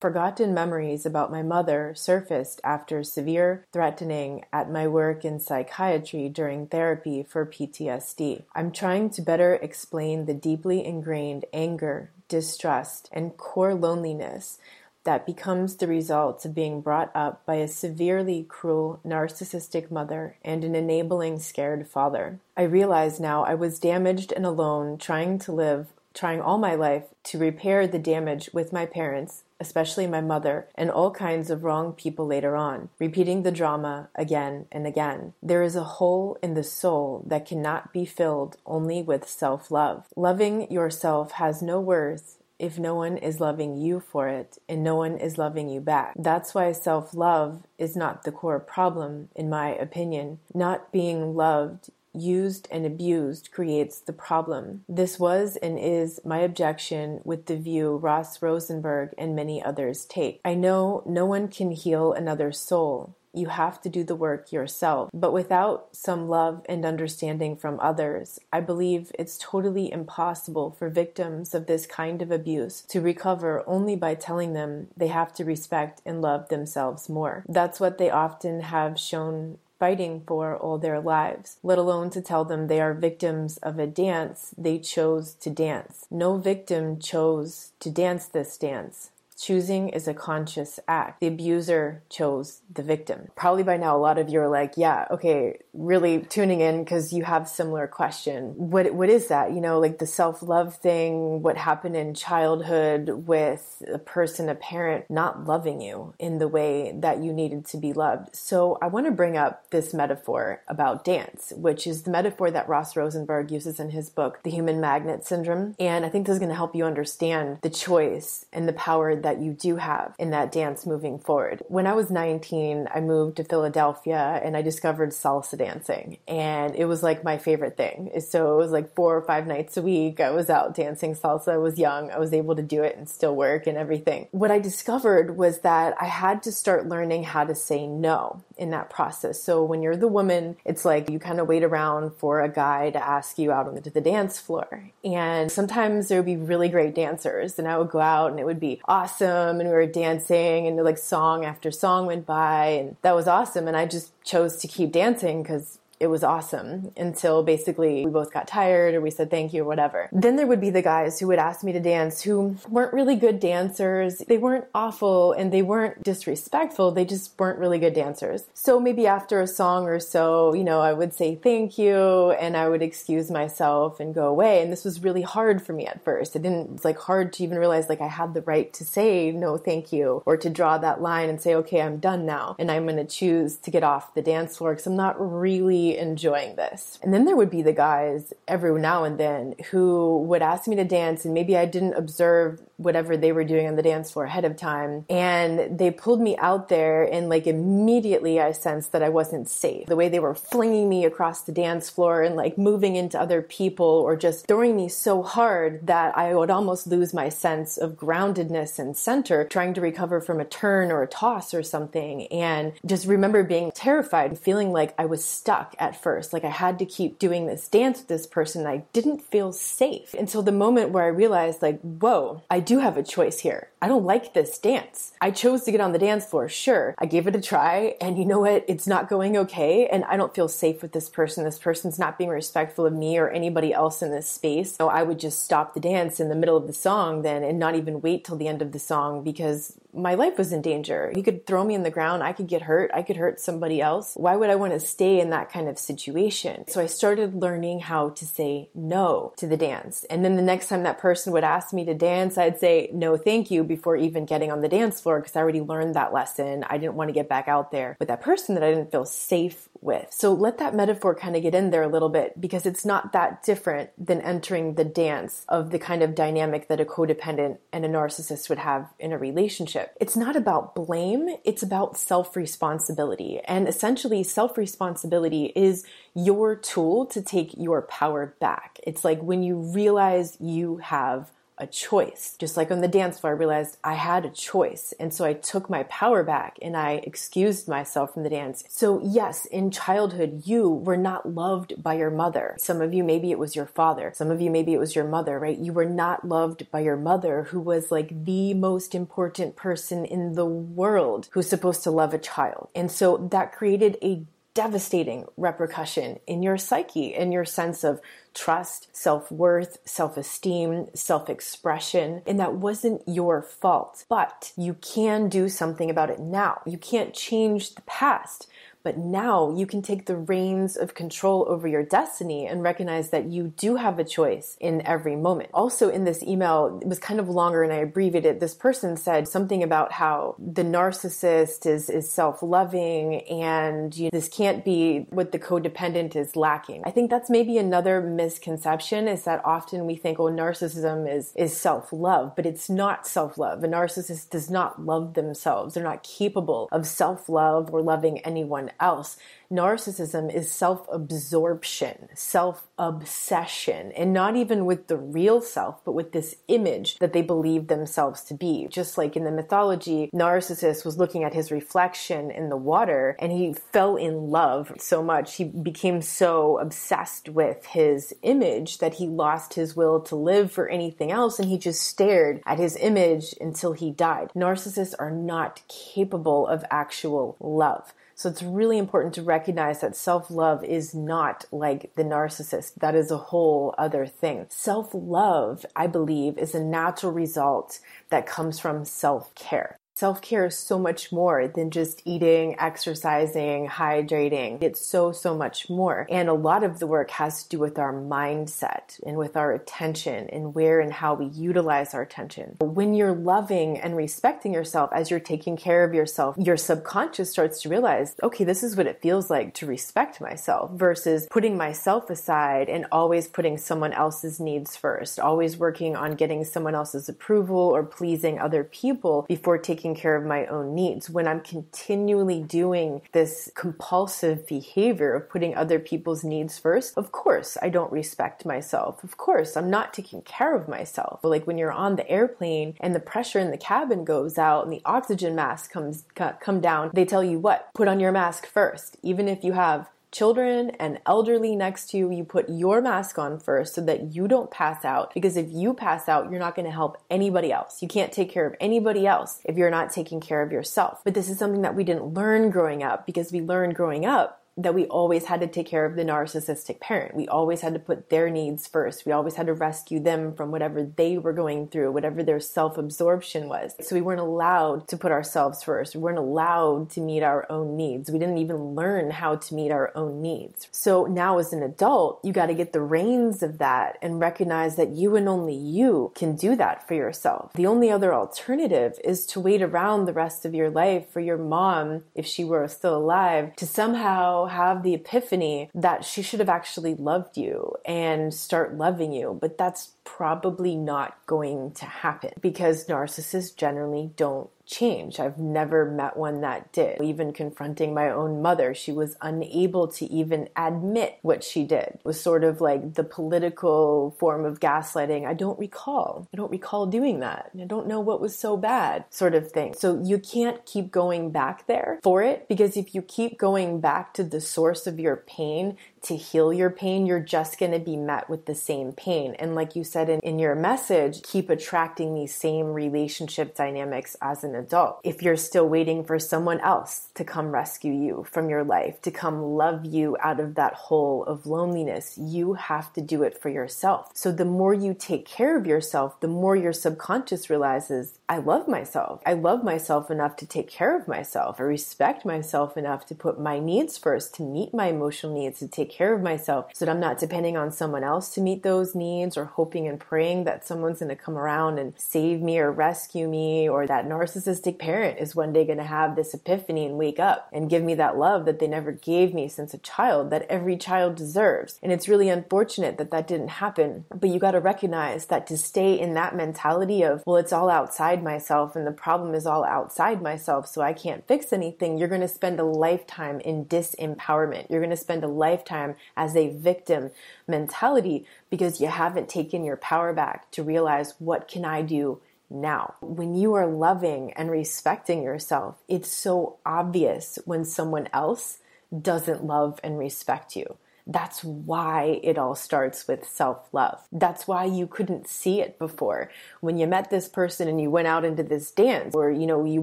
Forgotten memories about my mother surfaced after severe threatening at my work in psychiatry during therapy for PTSD. I'm trying to better explain the deeply ingrained anger, distrust, and core loneliness that becomes the result of being brought up by a severely cruel, narcissistic mother and an enabling, scared father. I realize now I was damaged and alone, trying to live, trying all my life to repair the damage with my parents especially my mother, and all kinds of wrong people later on, repeating the drama again and again. There is a hole in the soul that cannot be filled only with self love. Loving yourself has no worth if no one is loving you for it and no one is loving you back. That's why self love is not the core problem, in my opinion. Not being loved used and abused creates the problem. This was and is my objection with the view Ross Rosenberg and many others take. I know no one can heal another soul. You have to do the work yourself. But without some love and understanding from others, I believe it's totally impossible for victims of this kind of abuse to recover only by telling them they have to respect and love themselves more. That's what they often have shown fighting for all their lives, let alone to tell them they are victims of a dance they chose to dance. No victim chose to dance this dance. Choosing is a conscious act. The abuser chose the victim. Probably by now, a lot of you are like, yeah, okay, really tuning in because you have similar question. What, what is that? You know, like the self-love thing, what happened in childhood with a person, a parent not loving you in the way that you needed to be loved. So I want to bring up this metaphor about dance, which is the metaphor that Ross Rosenberg uses in his book, The Human Magnet Syndrome. And I think this is going to help you understand the choice and the power that you do have in that dance moving forward. When I was 19, I moved to Philadelphia and I discovered salsa dancing and it was like my favorite thing. So it was like four or five nights a week. I was out dancing salsa. I was young. I was able to do it and still work and everything. What I discovered was that I had to start learning how to say no in that process. So when you're the woman, it's like you kind of wait around for a guy to ask you out onto the dance floor. And sometimes there would be really great dancers and I would go out and it would be awesome and we were dancing and like song after song went by and that was awesome and I just chose to keep dancing because it was awesome until basically we both got tired or we said thank you or whatever. Then there would be the guys who would ask me to dance who weren't really good dancers. They weren't awful and they weren't disrespectful. They just weren't really good dancers. So maybe after a song or so, you know, I would say thank you and I would excuse myself and go away. And this was really hard for me at first. It didn't, like hard to even realize like I had the right to say no thank you or to draw that line and say, okay, I'm done now. And I'm going to choose to get off the dance floor because I'm not really enjoying this. And then there would be the guys every now and then who would ask me to dance and maybe I didn't observe whatever they were doing on the dance floor ahead of time. And they pulled me out there and like immediately I sensed that I wasn't safe. The way they were flinging me across the dance floor and like moving into other people or just throwing me so hard that I would almost lose my sense of groundedness and center trying to recover from a turn or a toss or something. And just remember being terrified, and feeling like I was stuck at first. Like I had to keep doing this dance with this person. And I didn't feel safe until the moment where I realized like, whoa, I do have a choice here. I don't like this dance. I chose to get on the dance floor, sure. I gave it a try, and you know what? It's not going okay, and I don't feel safe with this person. This person's not being respectful of me or anybody else in this space. So I would just stop the dance in the middle of the song then and not even wait till the end of the song because my life was in danger. He could throw me in the ground, I could get hurt, I could hurt somebody else. Why would I want to stay in that kind of situation? So I started learning how to say no to the dance. And then the next time that person would ask me to dance, I'd say no thank you before even getting on the dance floor because I already learned that lesson. I didn't want to get back out there with that person that I didn't feel safe with. So let that metaphor kind of get in there a little bit because it's not that different than entering the dance of the kind of dynamic that a codependent and a narcissist would have in a relationship It's not about blame, it's about self responsibility. And essentially, self responsibility is your tool to take your power back. It's like when you realize you have a choice. Just like on the dance floor, I realized I had a choice. And so I took my power back and I excused myself from the dance. So, yes, in childhood, you were not loved by your mother. Some of you, maybe it was your father. Some of you, maybe it was your mother, right? You were not loved by your mother, who was like the most important person in the world who's supposed to love a child. And so that created a devastating repercussion in your psyche, in your sense of trust, self worth, self esteem, self expression. And that wasn't your fault. But you can do something about it now. You can't change the past. But now you can take the reins of control over your destiny and recognize that you do have a choice in every moment. Also, in this email, it was kind of longer and I abbreviated. This person said something about how the narcissist is, is self loving and you this can't be what the codependent is lacking. I think that's maybe another misconception is that often we think, oh, narcissism is, is self love, but it's not self love. A narcissist does not love themselves. They're not capable of self love or loving anyone else. Narcissism is self absorption, self obsession, and not even with the real self, but with this image that they believe themselves to be. Just like in the mythology, Narcissus was looking at his reflection in the water and he fell in love so much. He became so obsessed with his image that he lost his will to live for anything else and he just stared at his image until he died. Narcissists are not capable of actual love. So it's really important to recognize that self love is not like the narcissist. That is a whole other thing. Self love, I believe, is a natural result that comes from self care. Self care is so much more than just eating, exercising, hydrating. It's so, so much more. And a lot of the work has to do with our mindset and with our attention and where and how we utilize our attention. When you're loving and respecting yourself as you're taking care of yourself, your subconscious starts to realize, okay, this is what it feels like to respect myself versus putting myself aside and always putting someone else's needs first, always working on getting someone else's approval or pleasing other people before taking taking care of my own needs, when I'm continually doing this compulsive behavior of putting other people's needs first, of course I don't respect myself. Of course I'm not taking care of myself. But Like when you're on the airplane and the pressure in the cabin goes out and the oxygen mask comes come down, they tell you what? Put on your mask first. Even if you have children and elderly next to you, you put your mask on first so that you don't pass out. Because if you pass out, you're not going to help anybody else. You can't take care of anybody else if you're not taking care of yourself. But this is something that we didn't learn growing up because we learned growing up that we always had to take care of the narcissistic parent. We always had to put their needs first. We always had to rescue them from whatever they were going through, whatever their self absorption was. So we weren't allowed to put ourselves first. We weren't allowed to meet our own needs. We didn't even learn how to meet our own needs. So now as an adult, you got to get the reins of that and recognize that you and only you can do that for yourself. The only other alternative is to wait around the rest of your life for your mom, if she were still alive, to somehow have the epiphany that she should have actually loved you and start loving you. But that's probably not going to happen because narcissists generally don't change. I've never met one that did. Even confronting my own mother, she was unable to even admit what she did. It was sort of like the political form of gaslighting. I don't recall. I don't recall doing that. I don't know what was so bad, sort of thing. So you can't keep going back there for it because if you keep going back to the source of your pain, to heal your pain, you're just going to be met with the same pain. And like you said in, in your message, keep attracting these same relationship dynamics as an adult. If you're still waiting for someone else to come rescue you from your life, to come love you out of that hole of loneliness, you have to do it for yourself. So the more you take care of yourself, the more your subconscious realizes, I love myself. I love myself enough to take care of myself. I respect myself enough to put my needs first, to meet my emotional needs, to take care of myself so that I'm not depending on someone else to meet those needs or hoping and praying that someone's going to come around and save me or rescue me or that narcissistic parent is one day going to have this epiphany and wake up and give me that love that they never gave me since a child that every child deserves. And it's really unfortunate that that didn't happen. But you got to recognize that to stay in that mentality of, well, it's all outside myself and the problem is all outside myself, so I can't fix anything, you're going to spend a lifetime in disempowerment. You're going to spend a lifetime as a victim mentality because you haven't taken your power back to realize what can I do now. When you are loving and respecting yourself, it's so obvious when someone else doesn't love and respect you. That's why it all starts with self love. That's why you couldn't see it before. When you met this person and you went out into this dance, or you know, you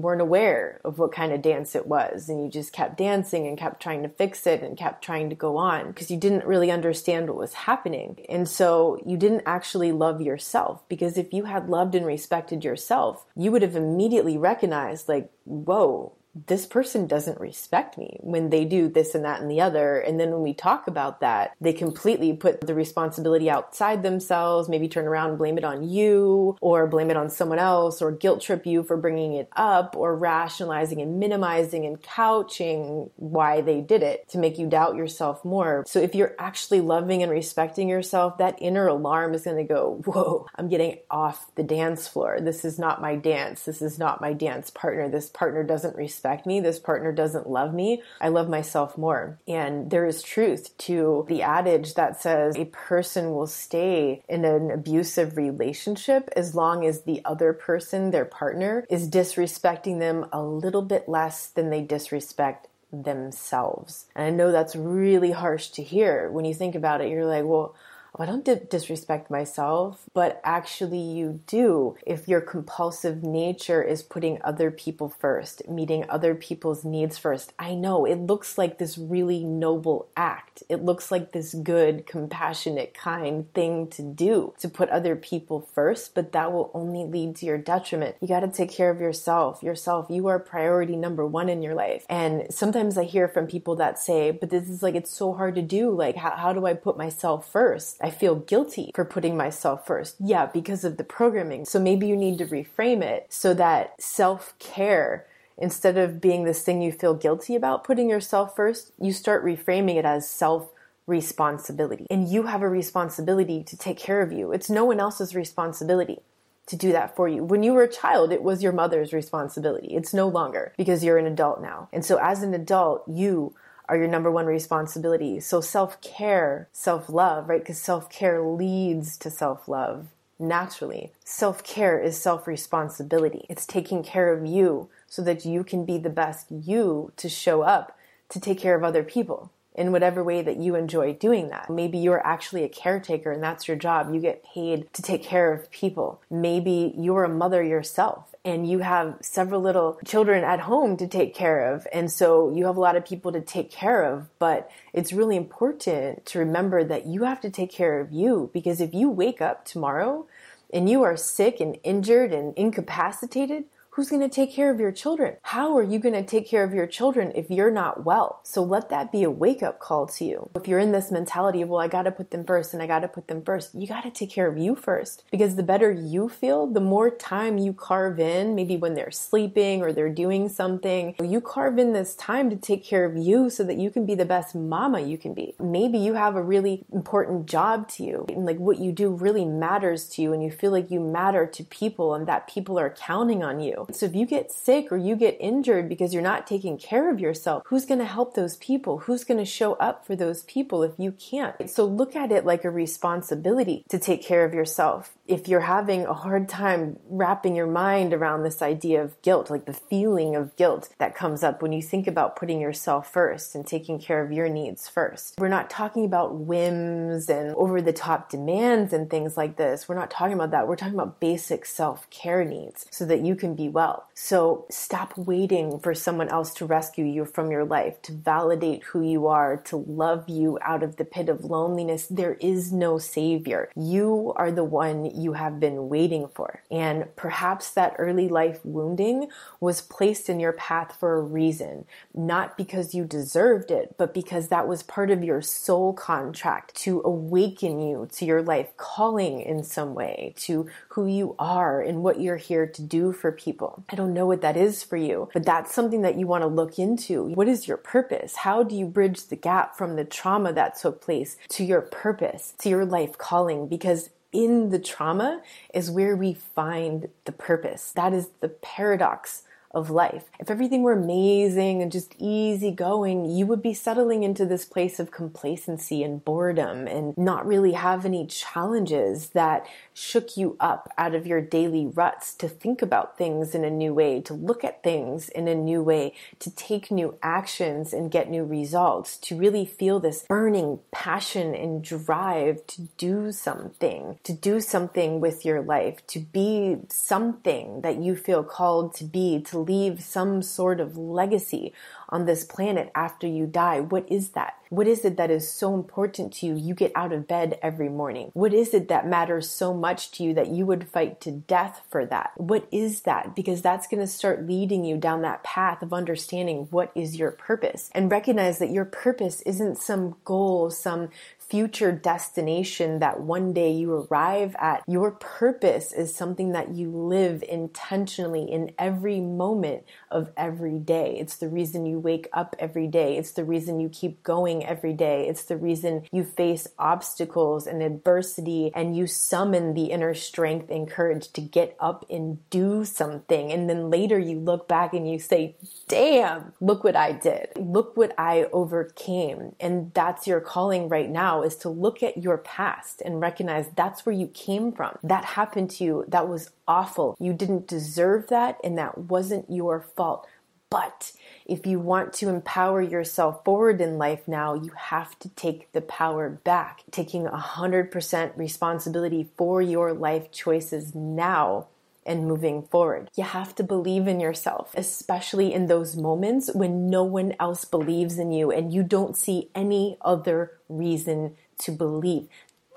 weren't aware of what kind of dance it was, and you just kept dancing and kept trying to fix it and kept trying to go on because you didn't really understand what was happening. And so you didn't actually love yourself because if you had loved and respected yourself, you would have immediately recognized, like, whoa, this person doesn't respect me when they do this and that and the other. And then when we talk about that, they completely put the responsibility outside themselves, maybe turn around and blame it on you or blame it on someone else or guilt trip you for bringing it up or rationalizing and minimizing and couching why they did it to make you doubt yourself more. So if you're actually loving and respecting yourself, that inner alarm is going to go, whoa, I'm getting off the dance floor. This is not my dance. This is not my dance partner. This partner doesn't respect respect me, this partner doesn't love me, I love myself more. And there is truth to the adage that says a person will stay in an abusive relationship as long as the other person, their partner, is disrespecting them a little bit less than they disrespect themselves. And I know that's really harsh to hear. When you think about it, you're like, well, I don't di- disrespect myself, but actually you do if your compulsive nature is putting other people first, meeting other people's needs first. I know it looks like this really noble act. It looks like this good, compassionate, kind thing to do to put other people first, but that will only lead to your detriment. You got to take care of yourself. Yourself, you are priority number one in your life. And sometimes I hear from people that say, but this is like, it's so hard to do. Like, how, how do I put myself first? I feel guilty for putting myself first. Yeah, because of the programming. So maybe you need to reframe it so that self care instead of being this thing you feel guilty about putting yourself first, you start reframing it as self responsibility. And you have a responsibility to take care of you. It's no one else's responsibility to do that for you. When you were a child, it was your mother's responsibility. It's no longer because you're an adult now. And so as an adult, you are your number one responsibility. So self care, self love, right? Because self care leads to self love naturally. Self care is self responsibility. It's taking care of you so that you can be the best you to show up to take care of other people in whatever way that you enjoy doing that. Maybe you're actually a caretaker and that's your job. You get paid to take care of people. Maybe you're a mother yourself and you have several little children at home to take care of. And so you have a lot of people to take care of, but it's really important to remember that you have to take care of you because if you wake up tomorrow and you are sick and injured and incapacitated, Who's going to take care of your children? How are you going to take care of your children if you're not well? So let that be a wake up call to you. If you're in this mentality of, well, I got to put them first and I got to put them first, you got to take care of you first because the better you feel, the more time you carve in, maybe when they're sleeping or they're doing something, you carve in this time to take care of you so that you can be the best mama you can be. Maybe you have a really important job to you and like what you do really matters to you and you feel like you matter to people and that people are counting on you. So if you get sick or you get injured because you're not taking care of yourself, who's going to help those people? Who's going to show up for those people if you can't? So look at it like a responsibility to take care of yourself if you're having a hard time wrapping your mind around this idea of guilt, like the feeling of guilt that comes up when you think about putting yourself first and taking care of your needs first. We're not talking about whims and over the top demands and things like this. We're not talking about that. We're talking about basic self care needs so that you can be well. So stop waiting for someone else to rescue you from your life, to validate who you are, to love you out of the pit of loneliness. There is no savior. You are the one you have been waiting for. And perhaps that early life wounding was placed in your path for a reason, not because you deserved it, but because that was part of your soul contract to awaken you to your life calling in some way, to who you are and what you're here to do for people. I don't know what that is for you, but that's something that you want to look into. What is your purpose? How do you bridge the gap from the trauma that took place to your purpose, to your life calling? Because in the trauma is where we find the purpose. That is the paradox of life. If everything were amazing and just easygoing, you would be settling into this place of complacency and boredom and not really have any challenges that shook you up out of your daily ruts to think about things in a new way, to look at things in a new way, to take new actions and get new results, to really feel this burning passion and drive to do something, to do something with your life, to be something that you feel called to be, to leave some sort of legacy on this planet after you die. What is that? What is it that is so important to you? You get out of bed every morning. What is it that matters so much to you that you would fight to death for that? What is that? Because that's going to start leading you down that path of understanding what is your purpose and recognize that your purpose isn't some goal, some future destination that one day you arrive at. Your purpose is something that you live intentionally in every moment of every day. It's the reason you wake up every day. It's the reason you keep going every day. It's the reason you face obstacles and adversity and you summon the inner strength and courage to get up and do something. And then later you look back and you say, damn, look what I did. Look what I overcame. And that's your calling right now is to look at your past and recognize that's where you came from. That happened to you. That was awful. You didn't deserve that and that wasn't your fault. But if you want to empower yourself forward in life now, you have to take the power back, taking 100% responsibility for your life choices now and moving forward. You have to believe in yourself, especially in those moments when no one else believes in you and you don't see any other reason to believe.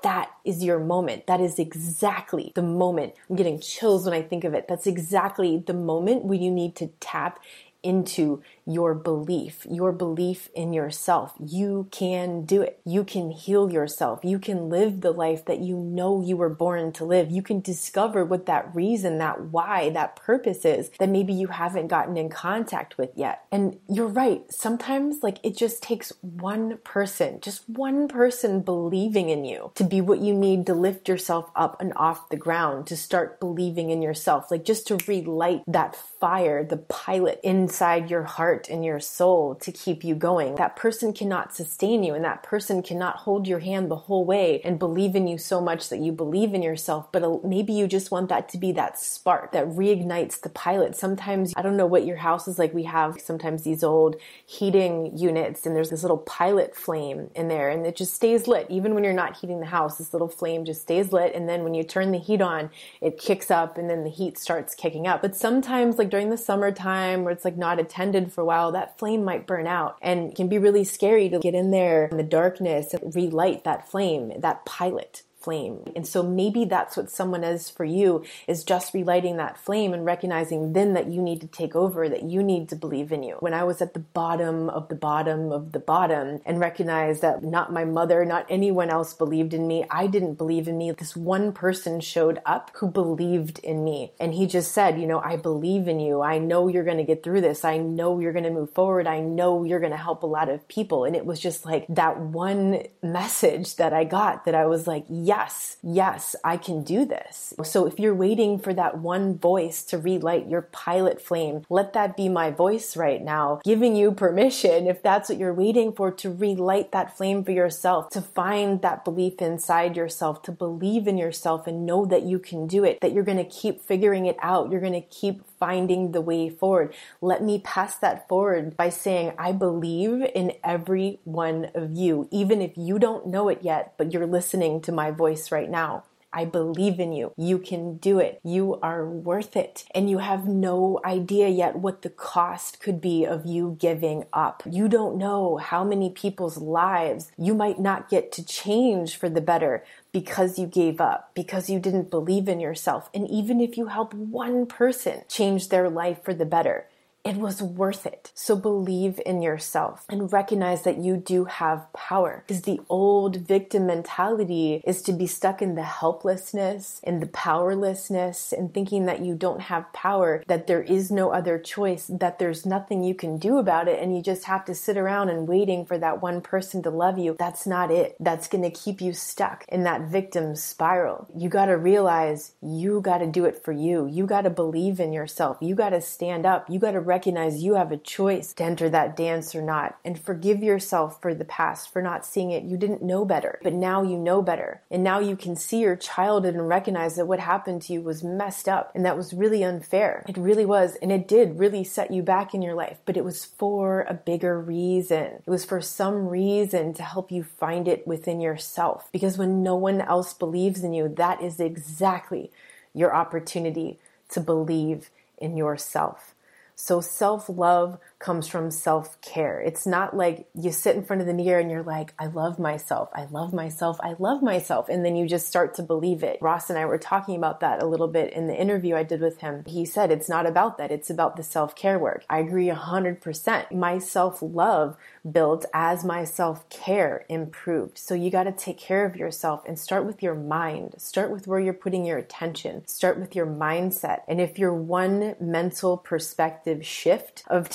That is your moment. That is exactly the moment. I'm getting chills when I think of it. That's exactly the moment when you need to tap into your belief, your belief in yourself. You can do it. You can heal yourself. You can live the life that you know you were born to live. You can discover what that reason, that why, that purpose is that maybe you haven't gotten in contact with yet. And you're right. Sometimes like it just takes one person, just one person believing in you to be what you need to lift yourself up and off the ground, to start believing in yourself, like just to relight that fire, the pilot inside your heart and your soul to keep you going. That person cannot sustain you and that person cannot hold your hand the whole way and believe in you so much that you believe in yourself. But uh, maybe you just want that to be that spark that reignites the pilot. Sometimes, I don't know what your house is like. We have sometimes these old heating units and there's this little pilot flame in there and it just stays lit. Even when you're not heating the house, this little flame just stays lit. And then when you turn the heat on, it kicks up and then the heat starts kicking up. But sometimes, like during the summertime where it's like not attended for while, that flame might burn out. And can be really scary to get in there in the darkness and relight that flame, that pilot flame. And so maybe that's what someone is for you is just relighting that flame and recognizing then that you need to take over, that you need to believe in you. When I was at the bottom of the bottom of the bottom and recognized that not my mother, not anyone else believed in me, I didn't believe in me. This one person showed up who believed in me. And he just said, you know, I believe in you. I know you're going to get through this. I know you're going to move forward. I know you're going to help a lot of people. And it was just like that one message that I got that I was like, yeah, yes, yes, I can do this. So if you're waiting for that one voice to relight your pilot flame, let that be my voice right now, giving you permission, if that's what you're waiting for, to relight that flame for yourself, to find that belief inside yourself, to believe in yourself and know that you can do it, that you're going to keep figuring it out. You're going to keep finding the way forward. Let me pass that forward by saying, I believe in every one of you, even if you don't know it yet, but you're listening to my voice right now. I believe in you. You can do it. You are worth it. And you have no idea yet what the cost could be of you giving up. You don't know how many people's lives you might not get to change for the better because you gave up, because you didn't believe in yourself. And even if you help one person change their life for the better, it was worth it. So believe in yourself and recognize that you do have power. Because the old victim mentality is to be stuck in the helplessness, in the powerlessness, and thinking that you don't have power, that there is no other choice, that there's nothing you can do about it, and you just have to sit around and waiting for that one person to love you. That's not it. That's to keep you stuck in that victim spiral. You got to realize you got to do it for you. You got to believe in yourself. You got to stand up. You got to recognize you have a choice to enter that dance or not and forgive yourself for the past for not seeing it. You didn't know better, but now you know better. And now you can see your childhood and recognize that what happened to you was messed up and that was really unfair. It really was. And it did really set you back in your life, but it was for a bigger reason. It was for some reason to help you find it within yourself. Because when no one else believes in you, that is exactly your opportunity to believe in yourself. So self love comes from self care. It's not like you sit in front of the mirror and you're like, I love myself. I love myself. I love myself. And then you just start to believe it. Ross and I were talking about that a little bit in the interview I did with him. He said it's not about that. It's about the self care work. I agree 100%. My self love built as my self care improved. So you got to take care of yourself and start with your mind. Start with where you're putting your attention. Start with your mindset. And if your one mental perspective shift of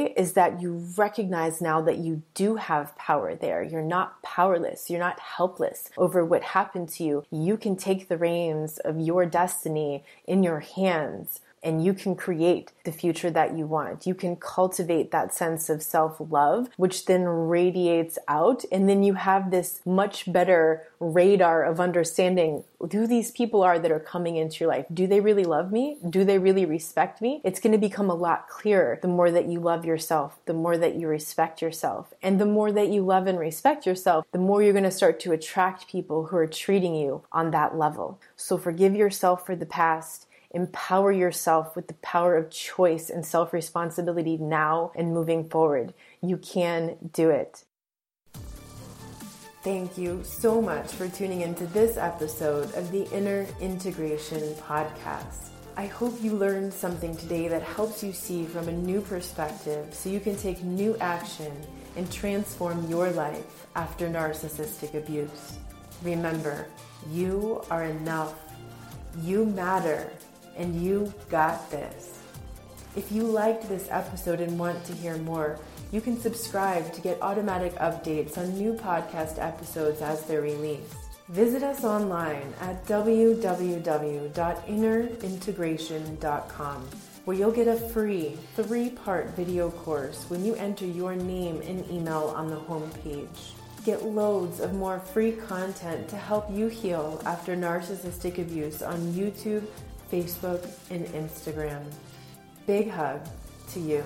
is that you recognize now that you do have power there, you're not powerless, you're not helpless over what happened to you. You can take the reins of your destiny in your hands and you can create the future that you want. You can cultivate that sense of self love, which then radiates out. And then you have this much better radar of understanding who these people are that are coming into your life. Do they really love me? Do they really respect me? It's going to become a lot clearer the more that you love yourself, the more that you respect yourself. And the more that you love and respect yourself, the more you're going to start to attract people who are treating you on that level. So forgive yourself for the past Empower yourself with the power of choice and self responsibility now and moving forward. You can do it. Thank you so much for tuning into this episode of the Inner Integration Podcast. I hope you learned something today that helps you see from a new perspective so you can take new action and transform your life after narcissistic abuse. Remember, you are enough. You matter and you got this. If you liked this episode and want to hear more, you can subscribe to get automatic updates on new podcast episodes as they're released. Visit us online at www.innerintegration.com where you'll get a free three part video course when you enter your name and email on the homepage. Get loads of more free content to help you heal after narcissistic abuse on YouTube, Facebook, and Instagram. Big hug to you.